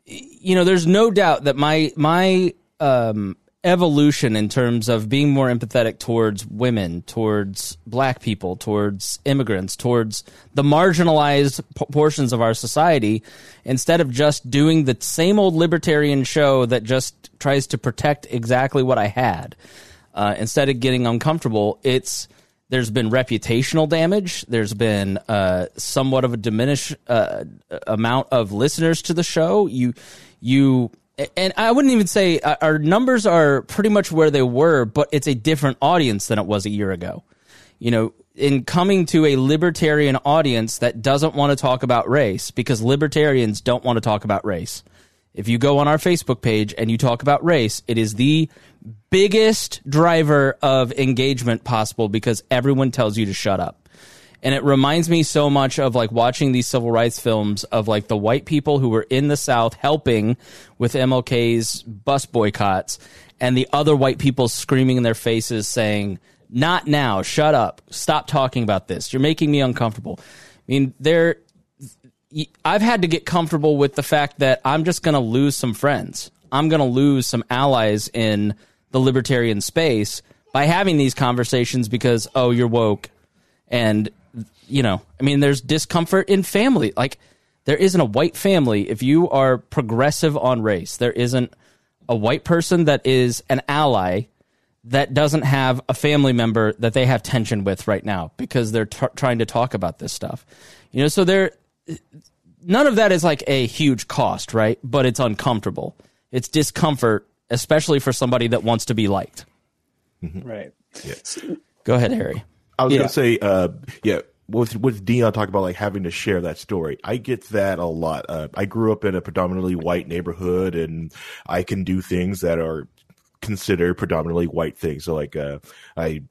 you know, there's no doubt that my my um, evolution in terms of being more empathetic towards women, towards black people, towards immigrants, towards the marginalized p- portions of our society, instead of just doing the same old libertarian show that just tries to protect exactly what I had, uh, instead of getting uncomfortable, it's there's been reputational damage. There's been uh, somewhat of a diminished uh, amount of listeners to the show. You, you, and I wouldn't even say uh, our numbers are pretty much where they were, but it's a different audience than it was a year ago. You know, in coming to a libertarian audience that doesn't want to talk about race because libertarians don't want to talk about race. If you go on our Facebook page and you talk about race, it is the biggest driver of engagement possible because everyone tells you to shut up. And it reminds me so much of like watching these civil rights films of like the white people who were in the South helping with MLK's bus boycotts and the other white people screaming in their faces saying, not now, shut up, stop talking about this. You're making me uncomfortable. I mean, there, I've had to get comfortable with the fact that I'm just going to lose some friends. I'm going to lose some allies in the libertarian space by having these conversations because oh you're woke and you know i mean there's discomfort in family. Like there isn't a white family if you are progressive on race. There isn't a white person that is an ally that doesn't have a family member that they have tension with right now because they're t- trying to talk about this stuff. You know so there none of that is like a huge cost right? But it's uncomfortable. It's discomfort especially for somebody that wants to be liked.
Right.
go ahead harry.
I was
Yeah.
gonna say, uh, yeah, with with Dion talking about like having to share that story. I get that a lot. Uh, I grew up in a predominantly white neighborhood, and I can do things that are considered predominantly white things. So like, uh, I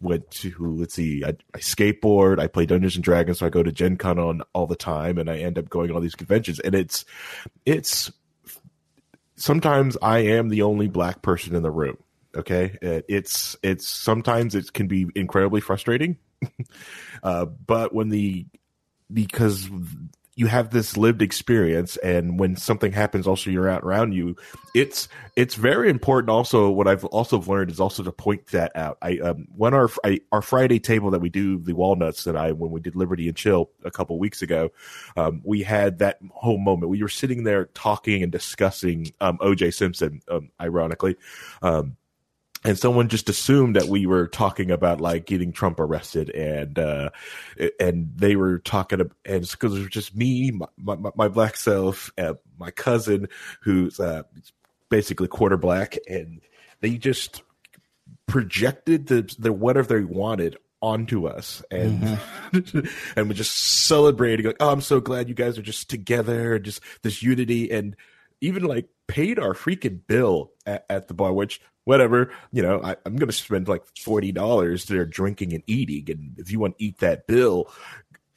went to let's see, I, I skateboard, I play Dungeons and Dragons, so I go to Gen Con on all the time, and I end up going to all these conventions, and it's it's sometimes I am the only black person in the room. Okay, Uh, it's it's sometimes it can be incredibly frustrating, uh, but when the because you have this lived experience and when something happens also you're out around you it's it's very important also what i've also learned is also to point that out. I um when our I, our friday table that we do the walnuts that i when we did liberty and chill a couple weeks ago um we had that whole moment. We were sitting there talking and discussing um oj simpson um ironically um and someone just assumed that we were talking about like getting Trump arrested, and uh, and they were talking, ab- and because it was just me, my, my, my black self, uh, my cousin, who's uh, basically quarter black, and they just projected the the whatever they wanted onto us and and we're just celebrating like oh i'm so glad you guys are just together just this unity and even like paid our freaking bill at, at the bar which whatever you know I, i'm gonna spend like $40 there drinking and eating and if you want to eat that bill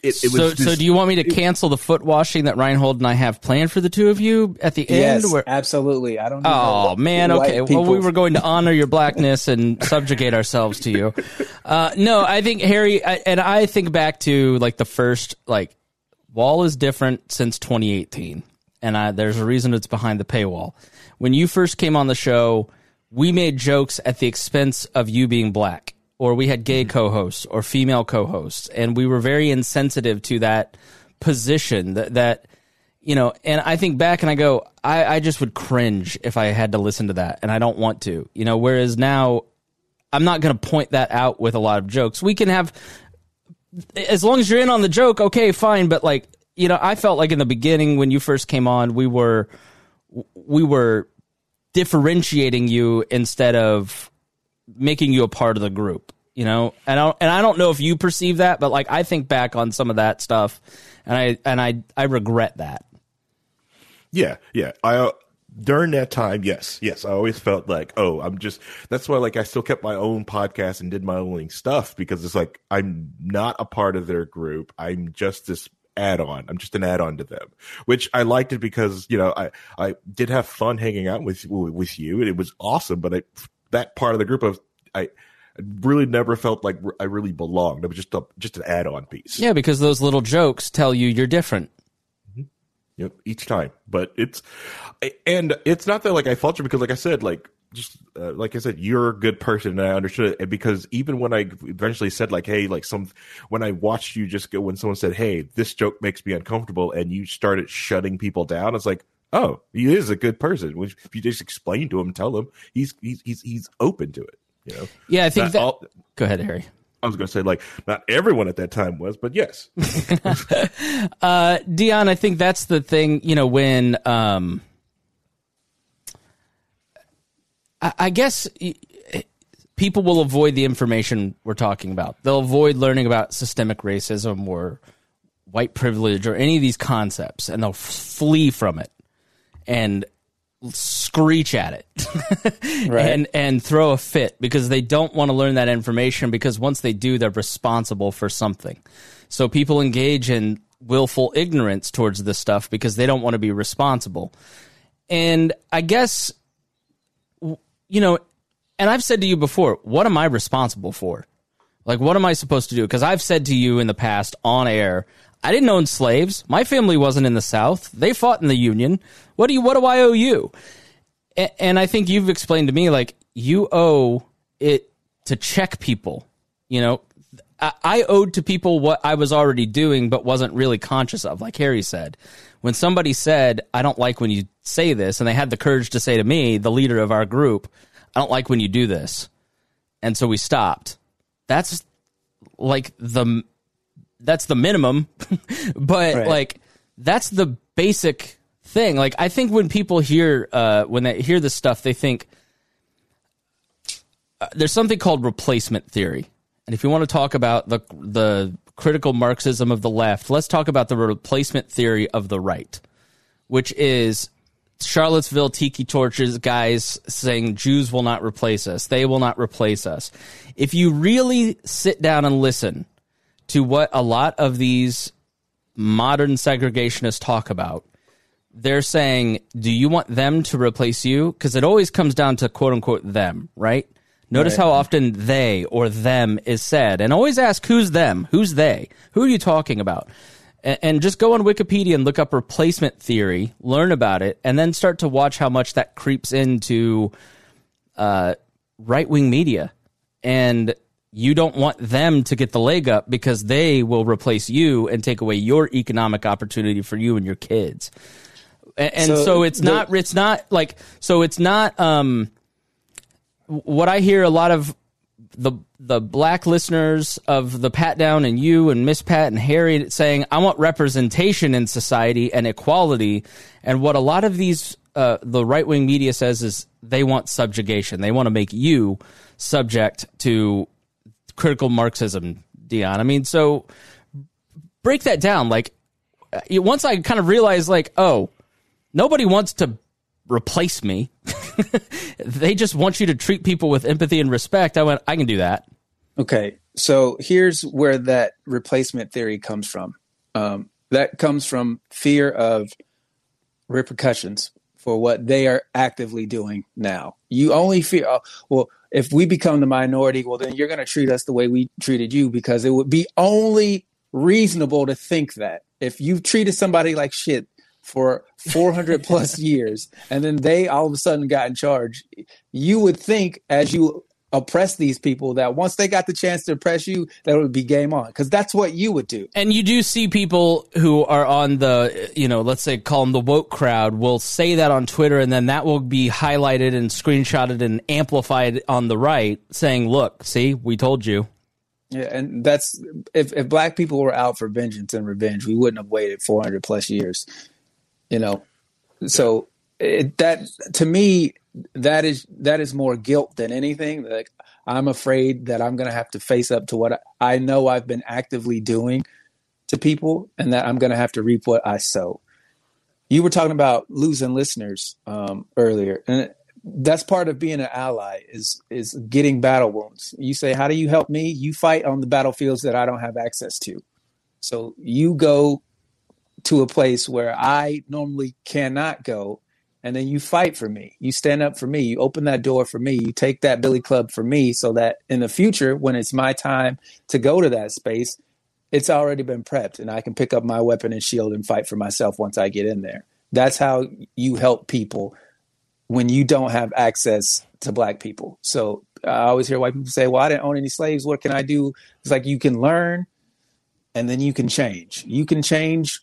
it, it was
so,
just,
so do you want me to cancel the foot washing that Remso and I have planned for the two of you at the end?
Yes,
where-
absolutely. I don't. Know.
Oh
know
man,
white
okay. Well, we were going to honor your blackness and subjugate ourselves to you. Uh, no, I think Harry, I, and I think back to like the first like wall is different since 2018, and I, there's a reason it's behind the paywall. When you first came on the show, we made jokes at the expense of you being black, or we had gay hmm. co-hosts or female co-hosts, and we were very insensitive to that position that that you know, and I think back and I go, I, I just would cringe if I had to listen to that, and I don't want to, you know. Whereas now, I'm not going to point that out with a lot of jokes. We can have, as long as you're in on the joke, okay, fine. But like, you know, I felt like in the beginning when you first came on, we were, we were differentiating you instead of making you a part of the group. You know, and I and I don't know if you perceive that, but like I think back on some of that stuff, and I and I I regret that.
Yeah, yeah. I uh, during that time, yes, yes. I always felt like, oh, I'm just. That's why, like, I still kept my own podcast and did my own stuff because it's like I'm not a part of their group. I'm just this add-on. I'm just an add-on to them, which I liked it because you know I I did have fun hanging out with with you and it was awesome. But I, that part of the group of I. Really never felt like I really belonged. It was just a just an add-on piece.
Yeah, because those little jokes tell you you're different. Mm-hmm.
Yep, each time. But it's and it's not that like I fault you because like I said, like just uh, like I said, you're a good person and I understood it. And because even when I eventually said like, hey, like some when I watched you just go when someone said, hey, this joke makes me uncomfortable, and you started shutting people down, it's like. Oh, he is a good person. Which if you just explain to him, tell him he's he's he's he's open to it. You know.
Yeah, I think
Not
that.
all-
Go ahead, Harry.
I was going to say like not everyone at that time was, but yes.
Uh, Dion, I think that's the thing. You know, when um, I, guess people will avoid the information we're talking about. They'll avoid learning about systemic racism or white privilege or any of these concepts, and they'll flee from it and screech at it. And and throw a fit because they don't want to learn that information because once they do they're responsible for something. So people engage in willful ignorance towards this stuff because they don't want to be responsible. And i guess you know and i've said to you before what am i responsible for like what am i supposed to do because i've said to you in the past on air I didn't own slaves. My family wasn't in the South. They fought in the Union. What do you? What do I owe you? A- And I think you've explained to me like you owe it to check people. You know, I, owed to people what I was already doing, but wasn't really conscious of. Like Harry said, when somebody said, "I don't like when you say this," and they had the courage to say to me, the leader of our group, "I don't like when you do this," and so we stopped. That's like the that's the minimum, but
Right.
like that's the basic thing. Like I think when people hear uh, when they hear this stuff, they think uh, there's something called replacement theory. And if you want to talk about the the critical Marxism of the left, let's talk about the replacement theory of the right, which is Charlottesville tiki torches guys saying Jews will not replace us. They will not replace us. If you really sit down and listen to what a lot of these modern segregationists talk about, they're saying, do you want them to replace you? Because it always comes down to quote unquote them, right? Notice how often they or them is said, and always ask who's them, who's they, who are you talking about? And, just go on Wikipedia and look up replacement theory, learn about it, and then start to watch how much that creeps into uh, right wing media. And you don't want them to get the leg up because they will replace you and take away your economic opportunity for you and your kids. And, and so,
So
it's
the-
not it's not like so it's not um what I hear a lot of the the black listeners of the Pat Down and you and Miss Pat and Harry saying I want representation in society and equality, and what a lot of these uh, the right wing media says is they want subjugation. They want to make you subject to critical Marxism, Dion. I mean, so break that down. Like uh, once I kind of realized, like, oh, nobody wants to replace me. they just want you to treat people with empathy and respect. I went, I can do that.
Okay, so here's where that replacement theory comes from. Um, that comes from fear of repercussions for what they are actively doing now. You only fear, oh, well, if we become the minority, well, then you're going to treat us the way we treated you because it would be only reasonable to think that if you've treated somebody like shit for 400 plus years and then they all of a sudden got in charge, you would think as you oppress these people that once they got the chance to oppress you, that it would be game on because that's what you would do.
And you do see people who are on the, you know, let's say call them the woke crowd will say that on Twitter and then that will be highlighted and screenshotted and amplified on the right saying, look, see, we told you.
Yeah, and that's if if black people were out for vengeance and revenge, we wouldn't have waited 400 plus years. You know, so it, that to me that is that is more guilt than anything. Like I'm afraid that I'm going to have to face up to what I, I know I've been actively doing to people, and that I'm going to have to reap what I sow. You were talking about losing listeners um, earlier, and that's part of being an ally is is getting battle wounds. You say, "How do you help me?" You fight on the battlefields that I don't have access to. So you go to a place where I normally cannot go, and then you fight for me. You stand up for me. You open that door for me. You take that billy club for me, so that in the future, when it's my time to go to that space, it's already been prepped, and I can pick up my weapon and shield and fight for myself once I get in there. That's how you help people when you don't have access to black people. So I always hear white people say, "Well, I didn't own any slaves. What can I do?" It's like you can learn, and then you can change. You can change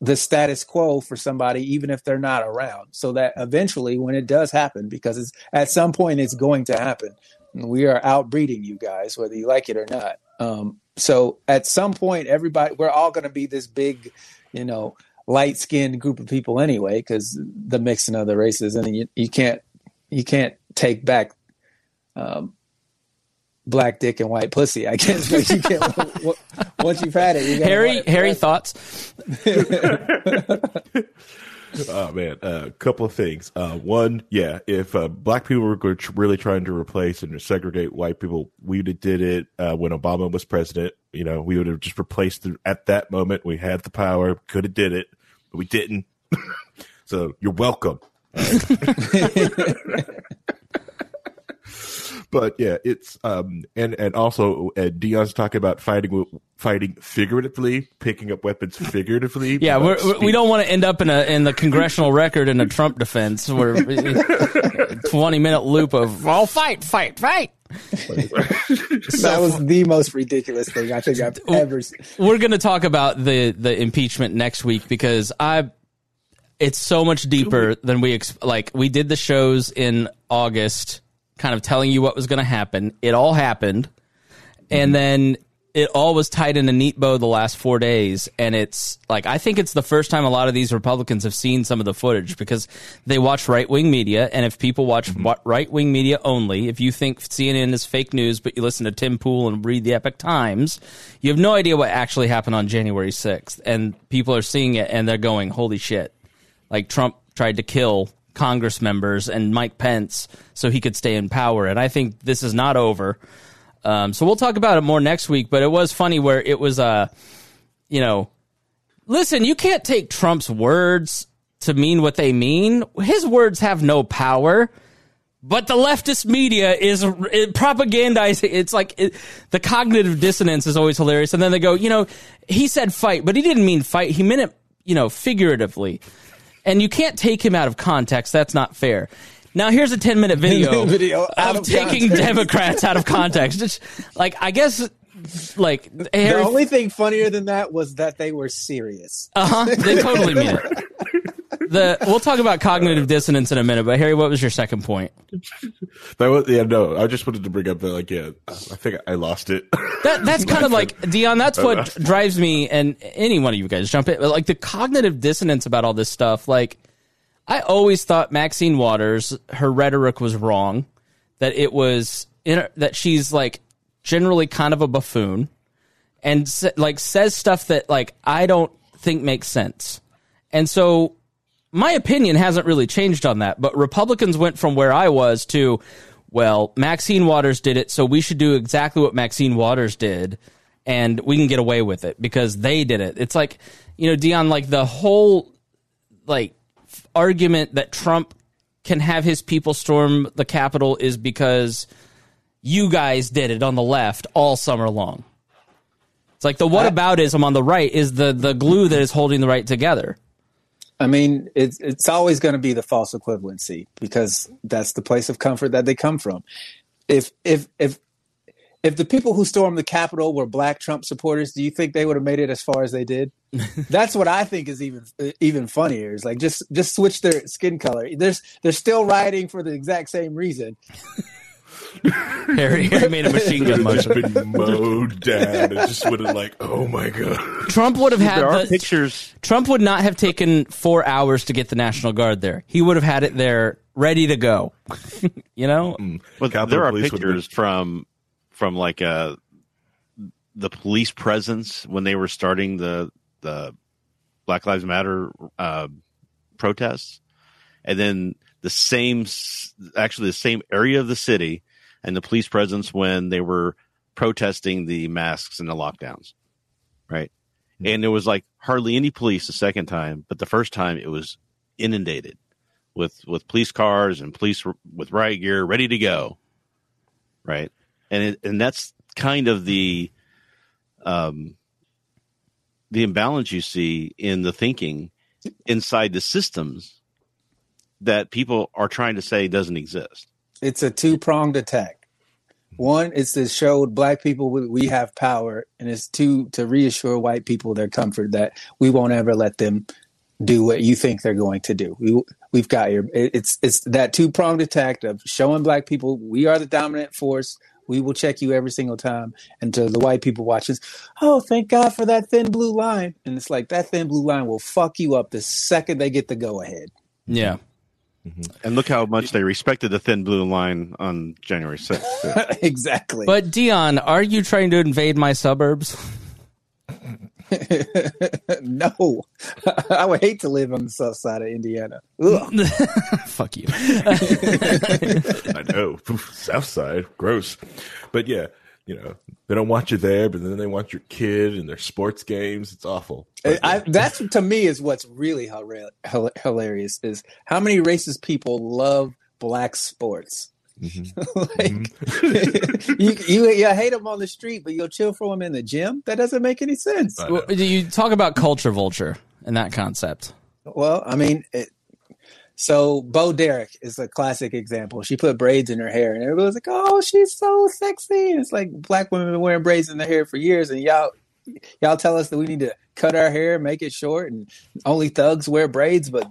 the status quo for somebody, even if they're not around, so that eventually, when it does happen, because it's at some point it's going to happen, we are outbreeding you guys, whether you like it or not. Um, so at some point, everybody, we're all going to be this big, you know, light skinned group of people anyway, because the mixing of the races, and you, you can't you can't take back um, black dick and white pussy. I guess but you can't. once you've had it, you gotta
Harry, Harry,
forever.
thoughts?
Oh man, a couple of things. Uh, one, yeah, if uh, black people were really trying to replace and segregate white people, we would have did it uh, when Obama was president. You know, we would have just replaced the, at that moment. We had the power, could have did it, but we didn't. so you're welcome. But yeah, it's um and and also uh, Dion's talking about fighting fighting figuratively, picking up weapons figuratively.
Yeah, we're, we're, we don't want to end up in a in the congressional record in a Trump defense where twenty minute loop of "I'll fight, fight, fight."
that was the most ridiculous thing I think I've ever seen.
We're going to talk about the the impeachment next week because I it's so much deeper than we ex- like we did the shows in August kind of telling you what was going to happen. It all happened. And mm-hmm. then it all was tied in a neat bow the last four days. And it's like, I think it's the first time a lot of these Republicans have seen some of the footage because they watch right wing media. And if people watch mm-hmm. right wing media only, if you think CNN is fake news, but you listen to Tim Pool and read the Epoch Times, you have no idea what actually happened on January 6th. And people are seeing it and they're going, holy shit. Like Trump tried to kill Congress members and Mike Pence so he could stay in power. And I think this is not over. Um, so we'll talk about it more next week. But it was funny where it was, uh, you know, listen, you can't take Trump's words to mean what they mean. His words have no power. But the leftist media is it, propagandizing. It's like it, the cognitive dissonance is always hilarious. And then they go, you know, he said fight, but he didn't mean fight. He meant it, you know, figuratively. And you can't take him out of context. That's not fair. Now here's a 10 minute video,
Video
of,
of
taking. Democrats out of context. Like I guess like
The only thing funnier than that was that they were serious.
uh-huh, they totally mean it. The we'll talk about cognitive dissonance in a minute, but Harry, what was your second point?
That was yeah. No, I just wanted to bring up that like yeah. I think I lost it.
That that's kind of like Dion. That's what drives me, and any one of you guys jump in. But like the cognitive dissonance about all this stuff. Like I always thought Maxine Waters, her rhetoric was wrong. That it was in, that she's like generally kind of a buffoon, and like says stuff that like I don't think makes sense. And so my opinion hasn't really changed on that, but Republicans went from where I was to, well, Maxine Waters did it, so we should do exactly what Maxine Waters did, and we can get away with it because they did it. It's like, you know, Dion, like the whole like argument that Trump can have his people storm the Capitol is because you guys did it on the left all summer long. It's like the whataboutism on the right is the the glue that is holding the right together.
I mean, it's it's always going to be the false equivalency because that's the place of comfort that they come from. If if if if the people who stormed the Capitol were black Trump supporters, do you think they would have made it as far as they did? That's what I think is even even funnier. Is like just just switch their skin color. There's they're still rioting for the exact same reason.
Harry, Harry made a machine gun
It's
motion.
been mowed down. It just would have like, oh my god.
Trump would have had
There are
the,
pictures.
Trump would not have taken four hours to get the National Guard there. He would have had it there ready to go. you know,
Well,
Capitol
there are
Police would
pictures from from like uh the police presence when they were starting the the Black Lives Matter uh, protests, and then the same s- actually the same area of the city and the police presence when they were protesting the masks and the lockdowns, right? And there was like hardly any police the second time, but the first time it was inundated with with police cars and police r- with riot gear ready to go right? And it, and that's kind of the um the imbalance you see in the thinking inside the systems that people are trying to say doesn't exist
It's a two pronged attack. Hmm. One is to show black people we- we have power, and it's two to reassure white people their comfort that we won't ever let them do what you think they're going to do. We we've got your it- it's it's that two pronged attack of showing black people we are the dominant force. We will check you every single time. And to the white people watching, oh, thank God for that thin blue line. And it's like that thin blue line will fuck you up the second they get the go ahead.
yeah. Mm-hmm.
and look how much they respected the thin blue line on january 6th
exactly.
But Dion, are you trying to invade my suburbs?
no, I would hate to live on the south side of Indiana.
Fuck you.
I know. South side, gross. But yeah, you know, they don't want you there, but then they want your kid and their sports games. It's awful. But,
I, that's to me is what's really hila- hila- hilarious is how many racist people love black sports. Mm-hmm. like mm-hmm. you, you, you hate them on the street, but you'll chill for them in the gym. That doesn't make any sense.
Well, you talk about culture vulture and that concept.
Well, I mean, it, So Bo Derek is a classic example. She put braids in her hair, and everybody was like, "Oh, she's so sexy." And it's like black women have been wearing braids in their hair for years, and y'all, y'all tell us that we need to cut our hair, make it short, and only thugs wear braids. But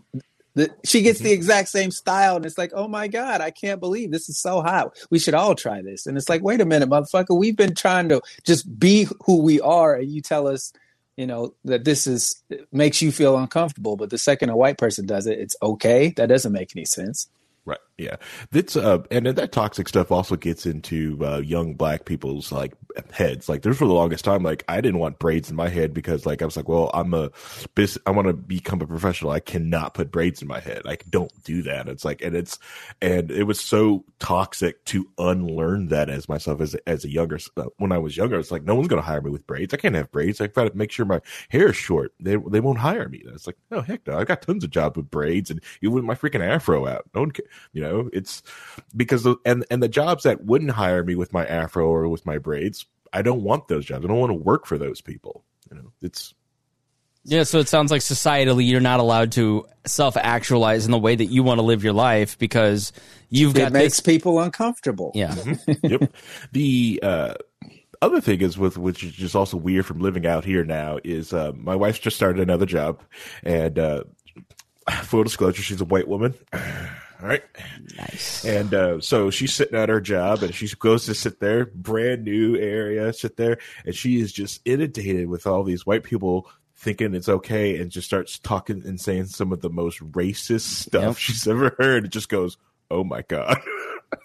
the, she gets the mm-hmm. exact same style, and it's like, "Oh my god, I can't believe this is so hot. We should all try this." And it's like, "Wait a minute, motherfucker, we've been trying to just be who we are, and you tell us." You know that this is makes you feel uncomfortable but the second a white person does it it's okay that doesn't make any sense.
Yeah. That's uh, and that toxic stuff also gets into uh, young black people's like heads. Like, there's for the longest time, like I didn't want braids in my head because, like, I was like, well, I'm a, bis- I want to become a professional. I cannot put braids in my head. I don't do that. It's like, and it's, and it was so toxic to unlearn that as myself as as a younger. Uh, when I was younger, it's like no one's going to hire me with braids. I can't have braids. I've got to make sure my hair is short. They they won't hire me. It's like, oh heck no, I've got tons of jobs with braids and even with my freaking afro out. No one. Can, you know, it's because the, and and the jobs that wouldn't hire me with my afro or with my braids, I don't want those jobs. I don't want to work for those people. You know, it's
yeah. So it sounds like societally, you're not allowed to self actualize in the way that you want to live your life because you've got
it makes
this,
people uncomfortable.
yeah.
yep. The uh, other thing is with which is just also weird from living out here now is uh, my wife's just started another job, and uh, full disclosure, she's a white woman. All right.
Nice.
And uh, so she's sitting at her job and she goes to sit there, brand new area, sit there, and she is just inundated with all these white people thinking it's okay and just starts talking and saying some of the most racist stuff
Yep.
she's ever heard. It just goes, oh my God.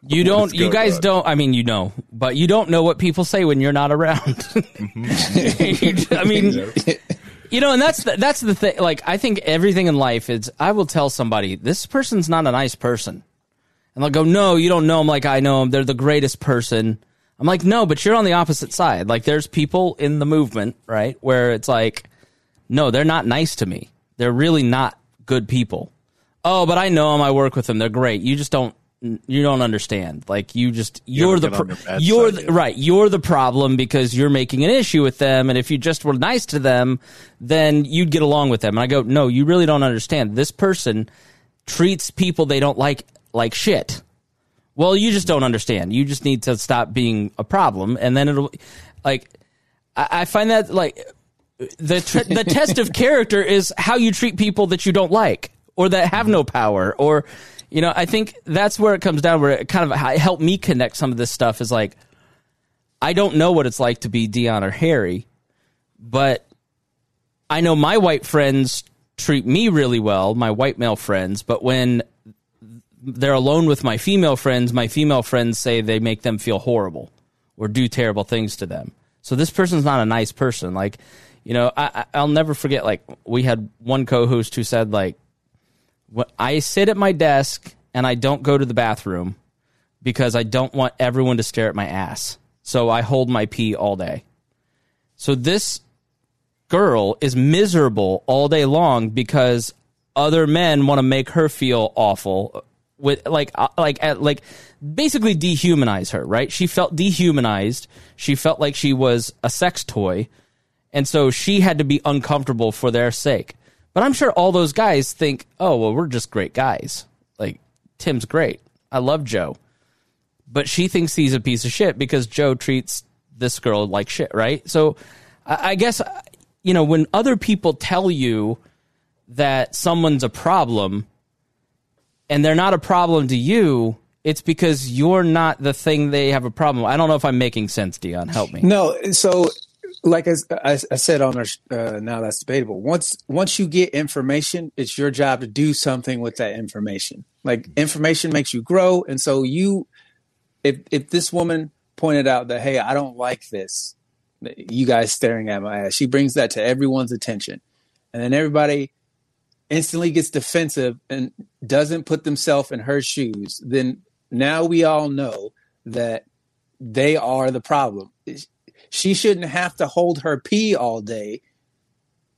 You don't. You guys
on?
don't. I mean, you know, but you don't know what people say when you're not around. I mean, you know, and that's the, that's the thing. Like, I think everything in life is. I will tell somebody this person's not a nice person, and they'll go, "No, you don't know them like I know them. They're the greatest person." I'm like, "No, but you're on the opposite side. Like, there's people in the movement, right, where it's like, no, they're not nice to me. They're really not good people. Oh, but I know them. I work with them. They're great. You just don't. You don't understand. Like you just you're the pro- you're the, right. You're the problem because you're making an issue with them. And if you just were nice to them, then you'd get along with them. And I go, no, you really don't understand. This person treats people they don't like like shit. Well, you just don't understand. You just need to stop being a problem, and then it'll like. I, I find that like the tr- the test of character is how you treat people that you don't like or that have no power or you know i think that's where it comes down where it kind of helped me connect some of this stuff is like i don't know what it's like to be dion or harry but i know my white friends treat me really well my white male friends but when they're alone with my female friends my female friends say they make them feel horrible or do terrible things to them. So this person's not a nice person. Like you know I, i'll never forget like we had one co-host who said like what i sit at my desk and i don't go to the bathroom because i don't want everyone to stare at my ass. So i hold my pee all day. So this girl is miserable all day long because other men want to make her feel awful with like uh, like like basically dehumanize her right? She felt dehumanized. She felt like she was a sex toy. And so she had to be uncomfortable for their sake but i'm sure all those guys think oh well we're just great guys like tim's great i love joe but she thinks he's a piece of shit because Joe treats this girl like shit, right? So I, guess, you know, when other people tell you that someone's a problem and they're not a problem to you, it's because you're not the thing they have a problem. I don't know if I'm making sense, Dion. Help me.
No, so like as I, I said on our uh, now that's debatable. Once once you get information, it's your job to do something with that information. Like information makes you grow, and so you, if if this woman pointed out that hey, I don't like this, you guys staring at my ass, she brings that to everyone's attention, and then everybody instantly gets defensive and doesn't put themselves in her shoes. Then now we all know that they are the problem she shouldn't have to hold her pee all day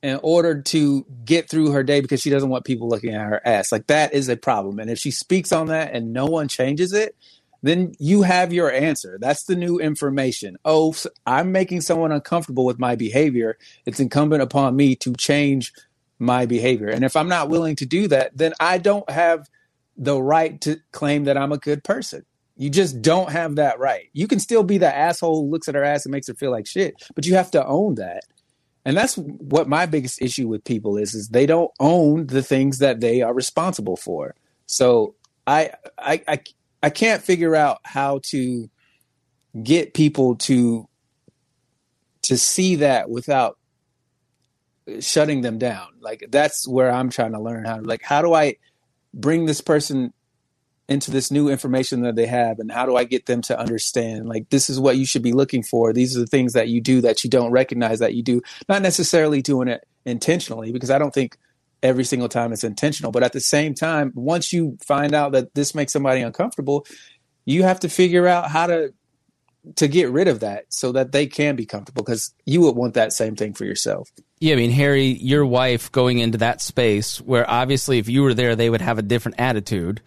in order to get through her day because she doesn't want people looking at her ass. Like that is a problem. And if she speaks on that and no one changes it, then you have your answer. That's the new information. Oh, I'm making someone uncomfortable with my behavior. It's incumbent upon me to change my behavior. And if I'm not willing to do that, then I don't have the right to claim that I'm a good person. You just don't have that right. You can still be the asshole who looks at her ass and makes her feel like shit, but you have to own that. And that's what my biggest issue with people is is they don't own the things that they are responsible for. So I I I, I can't figure out how to get people to to see that without shutting them down. Like that's where I'm trying to learn how to like how do I bring this person into this new information that they have and how do I get them to understand like this is what you should be looking for. These are the things that you do that you don't recognize that you do. Not necessarily doing it intentionally because I don't think every single time it's intentional, but at the same time once you find out that this makes somebody uncomfortable, you have to figure out how to to get rid of that so that they can be comfortable because you would want that same thing for yourself.
Yeah, I mean, Harry, your wife going into that space where obviously if you were there, they would have a different attitude.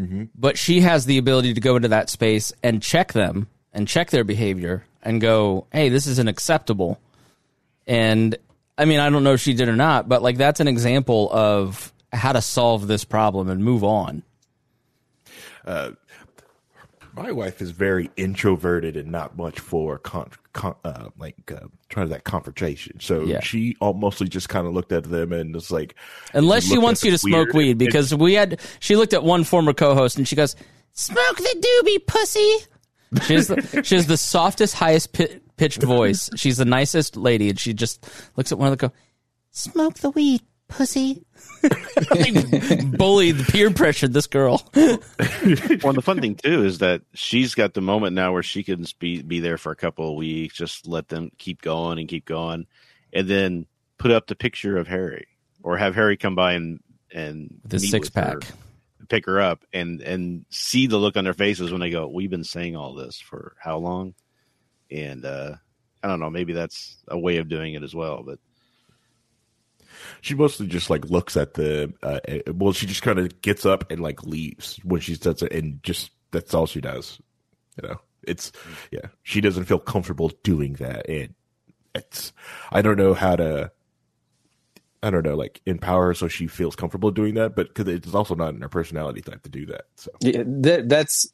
Mm-hmm. But she has the ability to go into that space and check them and check their behavior and go, hey, this isn't acceptable. And I mean, I don't know if she did or not, but like that's an example of how to solve this problem and move on.
Uh, my wife is very introverted and not much for con, con uh, like uh, trying that confrontation. So yeah. she mostly just kind of looked at them and was like,
unless she wants you to smoke weed, because we had she looked at one former co-host and she goes, "Smoke the doobie, pussy." She has the, she has the softest, highest pitched voice. She's the nicest lady, and she just looks at one of the go, "Smoke the weed, pussy." like bullied, peer pressured this girl.
well, the fun thing too is that she's got the moment now where she can be be there for a couple of weeks, just let them keep going and keep going, and then put up the picture of Harry or have Harry come by and and
the six pack,
her, pick her up, and and see the look on their faces when they go, "We've been saying all this for how long?" And uh, I don't know, maybe that's a way of doing it as well, but
she mostly just like looks at the uh, eh, well she just kind of gets up and like leaves when she does it and just that's all she does you know? It's yeah she doesn't feel comfortable doing that and it's i don't know how to i don't know like empower her so she feels comfortable doing that but because it's also not in her personality type to do that so.
Yeah that, that's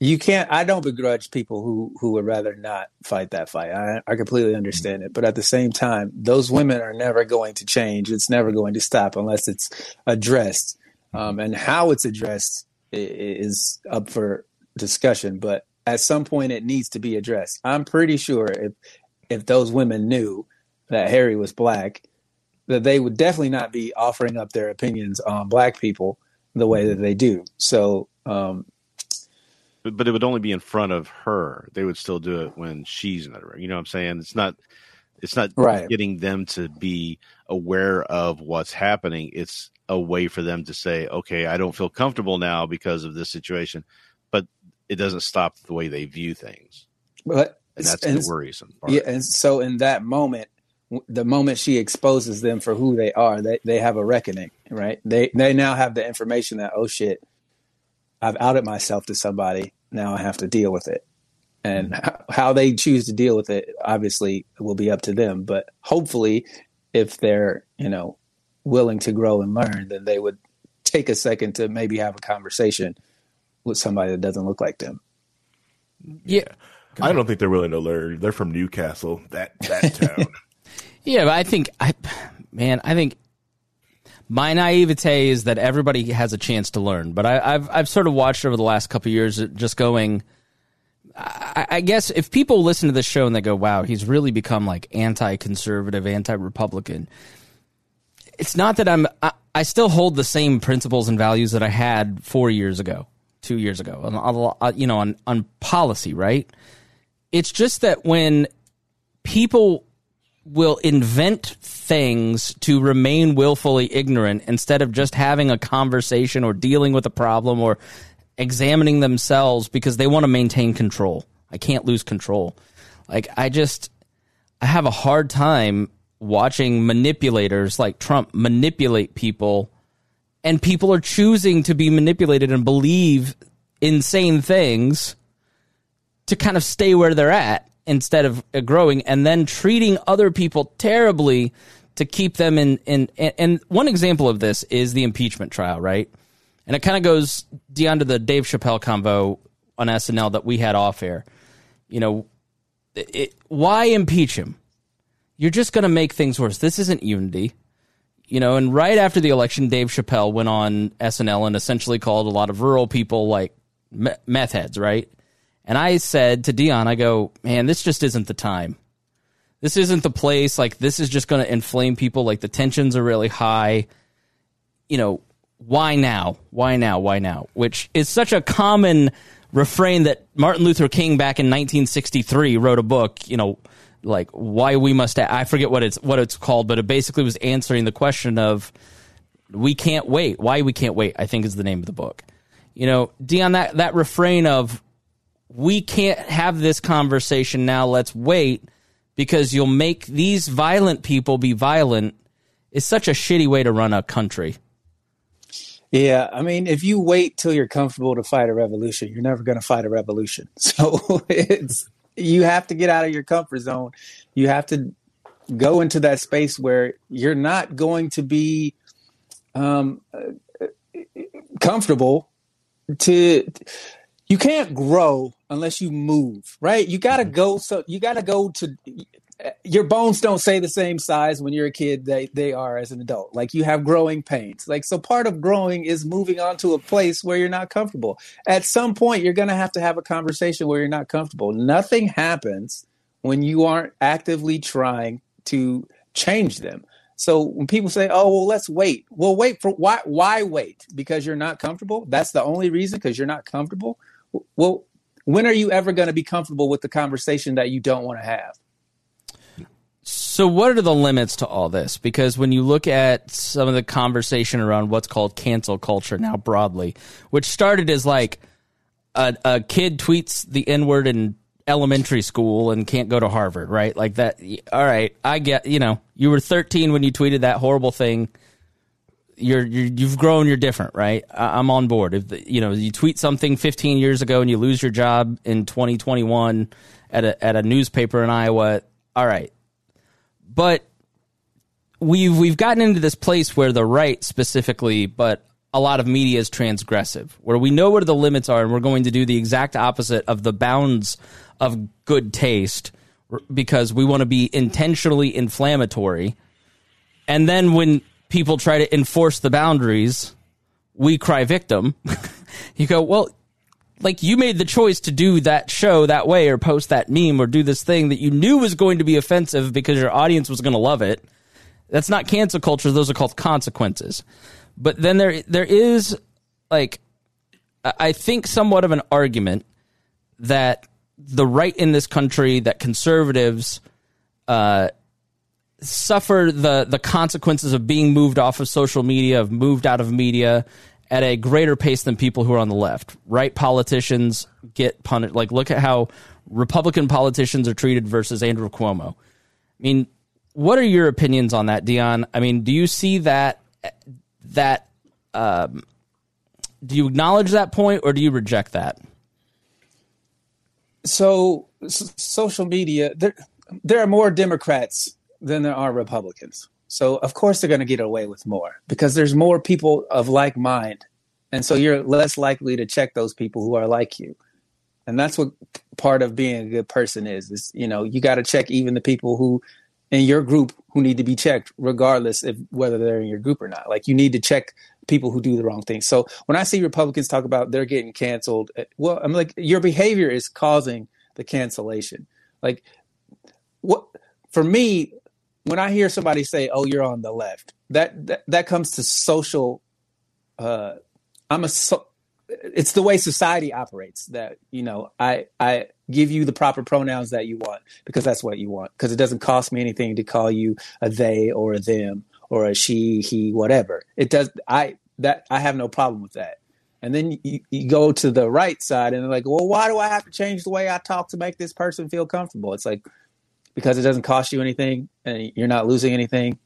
you can't i don't begrudge people who who would rather not fight that fight. I, I completely understand it. But at the same time those women are never going to change. It's never going to stop unless it's addressed. Um, and how it's addressed is up for discussion. But at some point it needs to be addressed. I'm pretty sure if if those women knew that harry was black that they would definitely not be offering up their opinions on black people the way that they do. So um,
but, but it would only be in front of her. They would still do it when she's in the room. You know what I'm saying? It's not it's not
right.
getting them to be aware of what's happening. It's a way for them to say, okay, I don't feel comfortable now because of this situation, but it doesn't stop the way they view things.
But
and that's and, the worrisome part.
Yeah, and so in that moment, the moment she exposes them for who they are, they they have a reckoning, right? They they now have the information that oh shit, I've outed myself to somebody. Now I have to deal with it. And mm-hmm. how they choose to deal with it, obviously, will be up to them. But hopefully, if they're, you know, willing to grow and learn, then they would take a second to maybe have a conversation with somebody that doesn't look like them.
Yeah.
I don't think they're willing to learn. They're from Newcastle, that that town.
yeah, but I think I man, I think my naivete is that everybody has a chance to learn, but I, have I've sort of watched over the last couple years, just going. I, I, guess if people listen to this show and they go, "Wow, he's really become like anti-conservative, anti-republican," it's not that I'm. I, I still hold the same principles and values that I had four years ago, two years ago, on, you know, on on policy, right? It's just that when people will invent things to remain willfully ignorant instead of just having a conversation or dealing with a problem or examining themselves because they want to maintain control. I can't lose control. Like I just I have a hard time watching manipulators like Trump manipulate people and people are choosing to be manipulated and believe insane things to kind of stay where they're at instead of uh, growing and then treating other people terribly to keep them in, in, and one example of this is the impeachment trial, right? And it kind of goes beyond to the Dave Chappelle convo on SNL that we had off air. You know, it, why impeach him? You're just going to make things worse. This isn't unity. You know, and right after the election, Dave Chappelle went on SNL and essentially called a lot of rural people like meth heads, right? And I said to Dion, I go, man, this just isn't the time. This isn't the place. Like, this is just going to inflame people. Like, the tensions are really high. You know, why now? Why now? Why now? Which is such a common refrain that Martin Luther King back in 1963 wrote a book, you know, like why we must I forget what it's what it's called, but it basically was answering the question of we can't wait. Why we can't wait, I think is the name of the book. You know, Dion that that refrain of we can't have this conversation now, let's wait because you'll make these violent people be violent is such a shitty way to run a country.
Yeah, I mean, if you wait till you're comfortable to fight a revolution, you're never going to fight a revolution. So it's you have to get out of your comfort zone. You have to go into that space where you're not going to be um, comfortable. To you can't grow unless you move, right? You got to mm-hmm. go. So you got to go to your bones don't stay the same size when you're a kid they they are as an adult. Like you have growing pains. Like so part of growing is moving on to a place where you're not comfortable. At some point you're going to have to have a conversation where you're not comfortable. Nothing happens when you aren't actively trying to change them. So when people say oh well let's wait. Well wait for why why wait? Because you're not comfortable? That's the only reason? Because you're not comfortable well when are you ever going to be comfortable with the conversation that you don't want to have
so, what are the limits to all this? Because when you look at some of the conversation around what's called cancel culture now broadly, which started as like a, a kid tweets the N word in elementary school and can't go to Harvard, right? Like that. All right, I get. You know, you were 13 when you tweeted that horrible thing. You're, you have grown. You're different, right? I, am on board. If you know you tweet something 15 years ago and you lose your job in 2021 at a at a newspaper in Iowa, all right, but we've we've gotten into this place where the right specifically, but a lot of media is transgressive, where we know where the limits are, and we're going to do the exact opposite of the bounds of good taste because we want to be intentionally inflammatory. And then when people try to enforce the boundaries, we cry victim. you go, well, like you made the choice to do that show that way or post that meme or do this thing that you knew was going to be offensive because your audience was going to love it. That's not cancel culture. Those are called consequences. But then there there is like I think somewhat of an argument that the right in this country that conservatives uh, suffer the the consequences of being moved off of social media, of moved out of media, at a greater pace than people who are on the left. Right politicians get punished. Like, look at how Republican politicians are treated versus Andrew Cuomo. I mean, what are your opinions on that, Dion? I mean, do you see that that um, do you acknowledge that point or do you reject that?
So, social media there there are more Democrats than there are Republicans. So of course they're going to get away with more because there's more people of like mind. And so you're less likely to check those people who are like you. And that's what part of being a good person is, is, you know, you got to check even the people who in your group who need to be checked regardless of whether they're in your group or not. Like you need to check people who do the wrong things. So when I see Republicans talk about they're getting canceled, eh, well, I'm like, your behavior is causing the cancellation. Like what, for me, when I hear somebody say, "Oh, you're on the left," that that, that comes to social. Uh, I'm a. So, it's the way society operates. That you know, I I give you the proper pronouns that you want because that's what you want. Because it doesn't cost me anything to call you a they or a them or a she, he, whatever. It does. I that I have no problem with that. And then you, you go to the right side and they're like, well, why do I have to change the way I talk to make this person feel comfortable? It's like, because it doesn't cost you anything and you're not losing anything.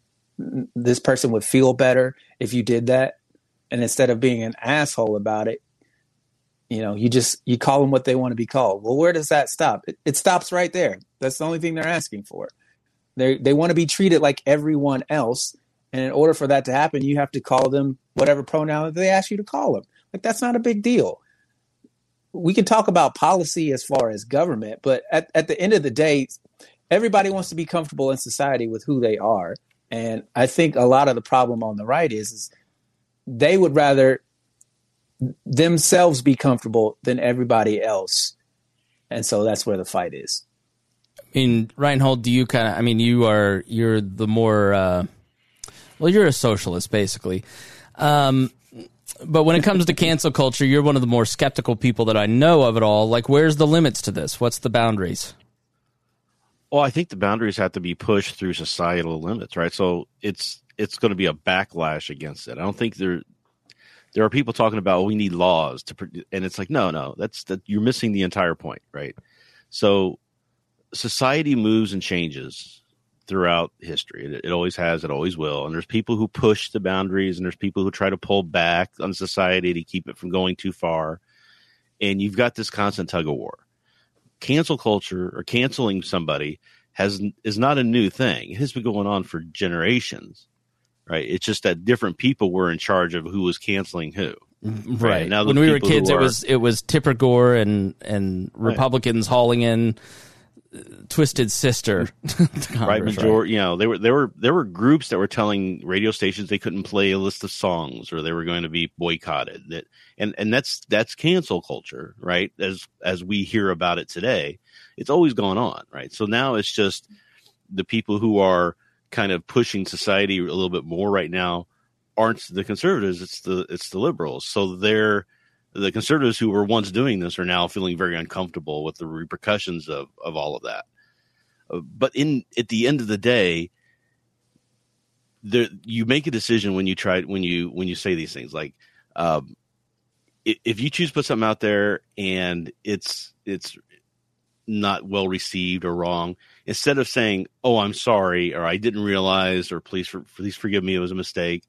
This person would feel better if you did that. And instead of being an asshole about it, you know, you just you call them what they want to be called. Well, where does that stop? It, it stops right there. That's the only thing they're asking for. They they want to be treated like everyone else, and in order for that to happen, you have to call them whatever pronoun that they ask you to call them. Like that's not a big deal. We can talk about policy as far as government, but at, at the end of the day, everybody wants to be comfortable in society with who they are. And I think a lot of the problem on the right is, is they would rather themselves be comfortable than everybody else. And so that's where the fight is.
I mean, Reinhold, do you kind of? I mean, you are you're the more uh, well, you're a socialist basically. Um, but when it comes to cancel culture, you're one of the more skeptical people that I know of it all. Like, where's the limits to this? What's the boundaries?
Well, I think the boundaries have to be pushed through societal limits, right? So it's it's going to be a backlash against it. I don't think there there are people talking about oh, we need laws to, and it's like no, no, that's that you're missing the entire point, right? So society moves and changes throughout history. It, it, always has, it always will. And there's people who push the boundaries, and there's people who try to pull back on society to keep it from going too far. And you've got this constant tug of war. Cancel culture or canceling somebody has is not a new thing. It has been going on for generations, right? It's just that different people were in charge of who was canceling who. Mm-hmm.
Right. right. Now, when we were kids, are, it was it was Tipper Gore and and Republicans right. hauling in Twisted Sister,
right? Majority, you know, there were there were there were groups that were telling radio stations they couldn't play a list of songs or they were going to be boycotted. That and and that's that's cancel culture, right? As as we hear about it today, it's always gone on, right? So now it's just the people who are kind of pushing society a little bit more right now aren't the conservatives; it's the it's the liberals. So they're the conservatives who were once doing this are now feeling very uncomfortable with the repercussions of, of all of that. Uh, but in at the end of the day, there you make a decision when you try when you when you say these things. Like um, if you choose to put something out there and it's it's not well received or wrong instead of saying oh i'm sorry or i didn't realize or please for, please forgive me it was a mistake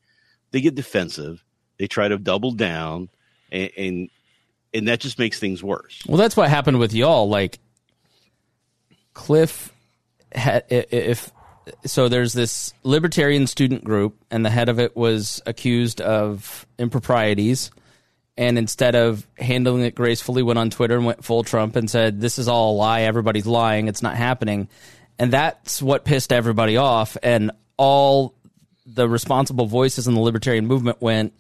they get defensive. They try to double down and, and and that just makes things worse.
Well, that's what happened with y'all. Like Cliff, had, if so, there's this libertarian student group, and the head of it was accused of improprieties. And instead of handling it gracefully, went on Twitter and went full Trump and said, "This is all a lie. Everybody's lying. It's not happening." And that's what pissed everybody off. And all the responsible voices in the libertarian movement went,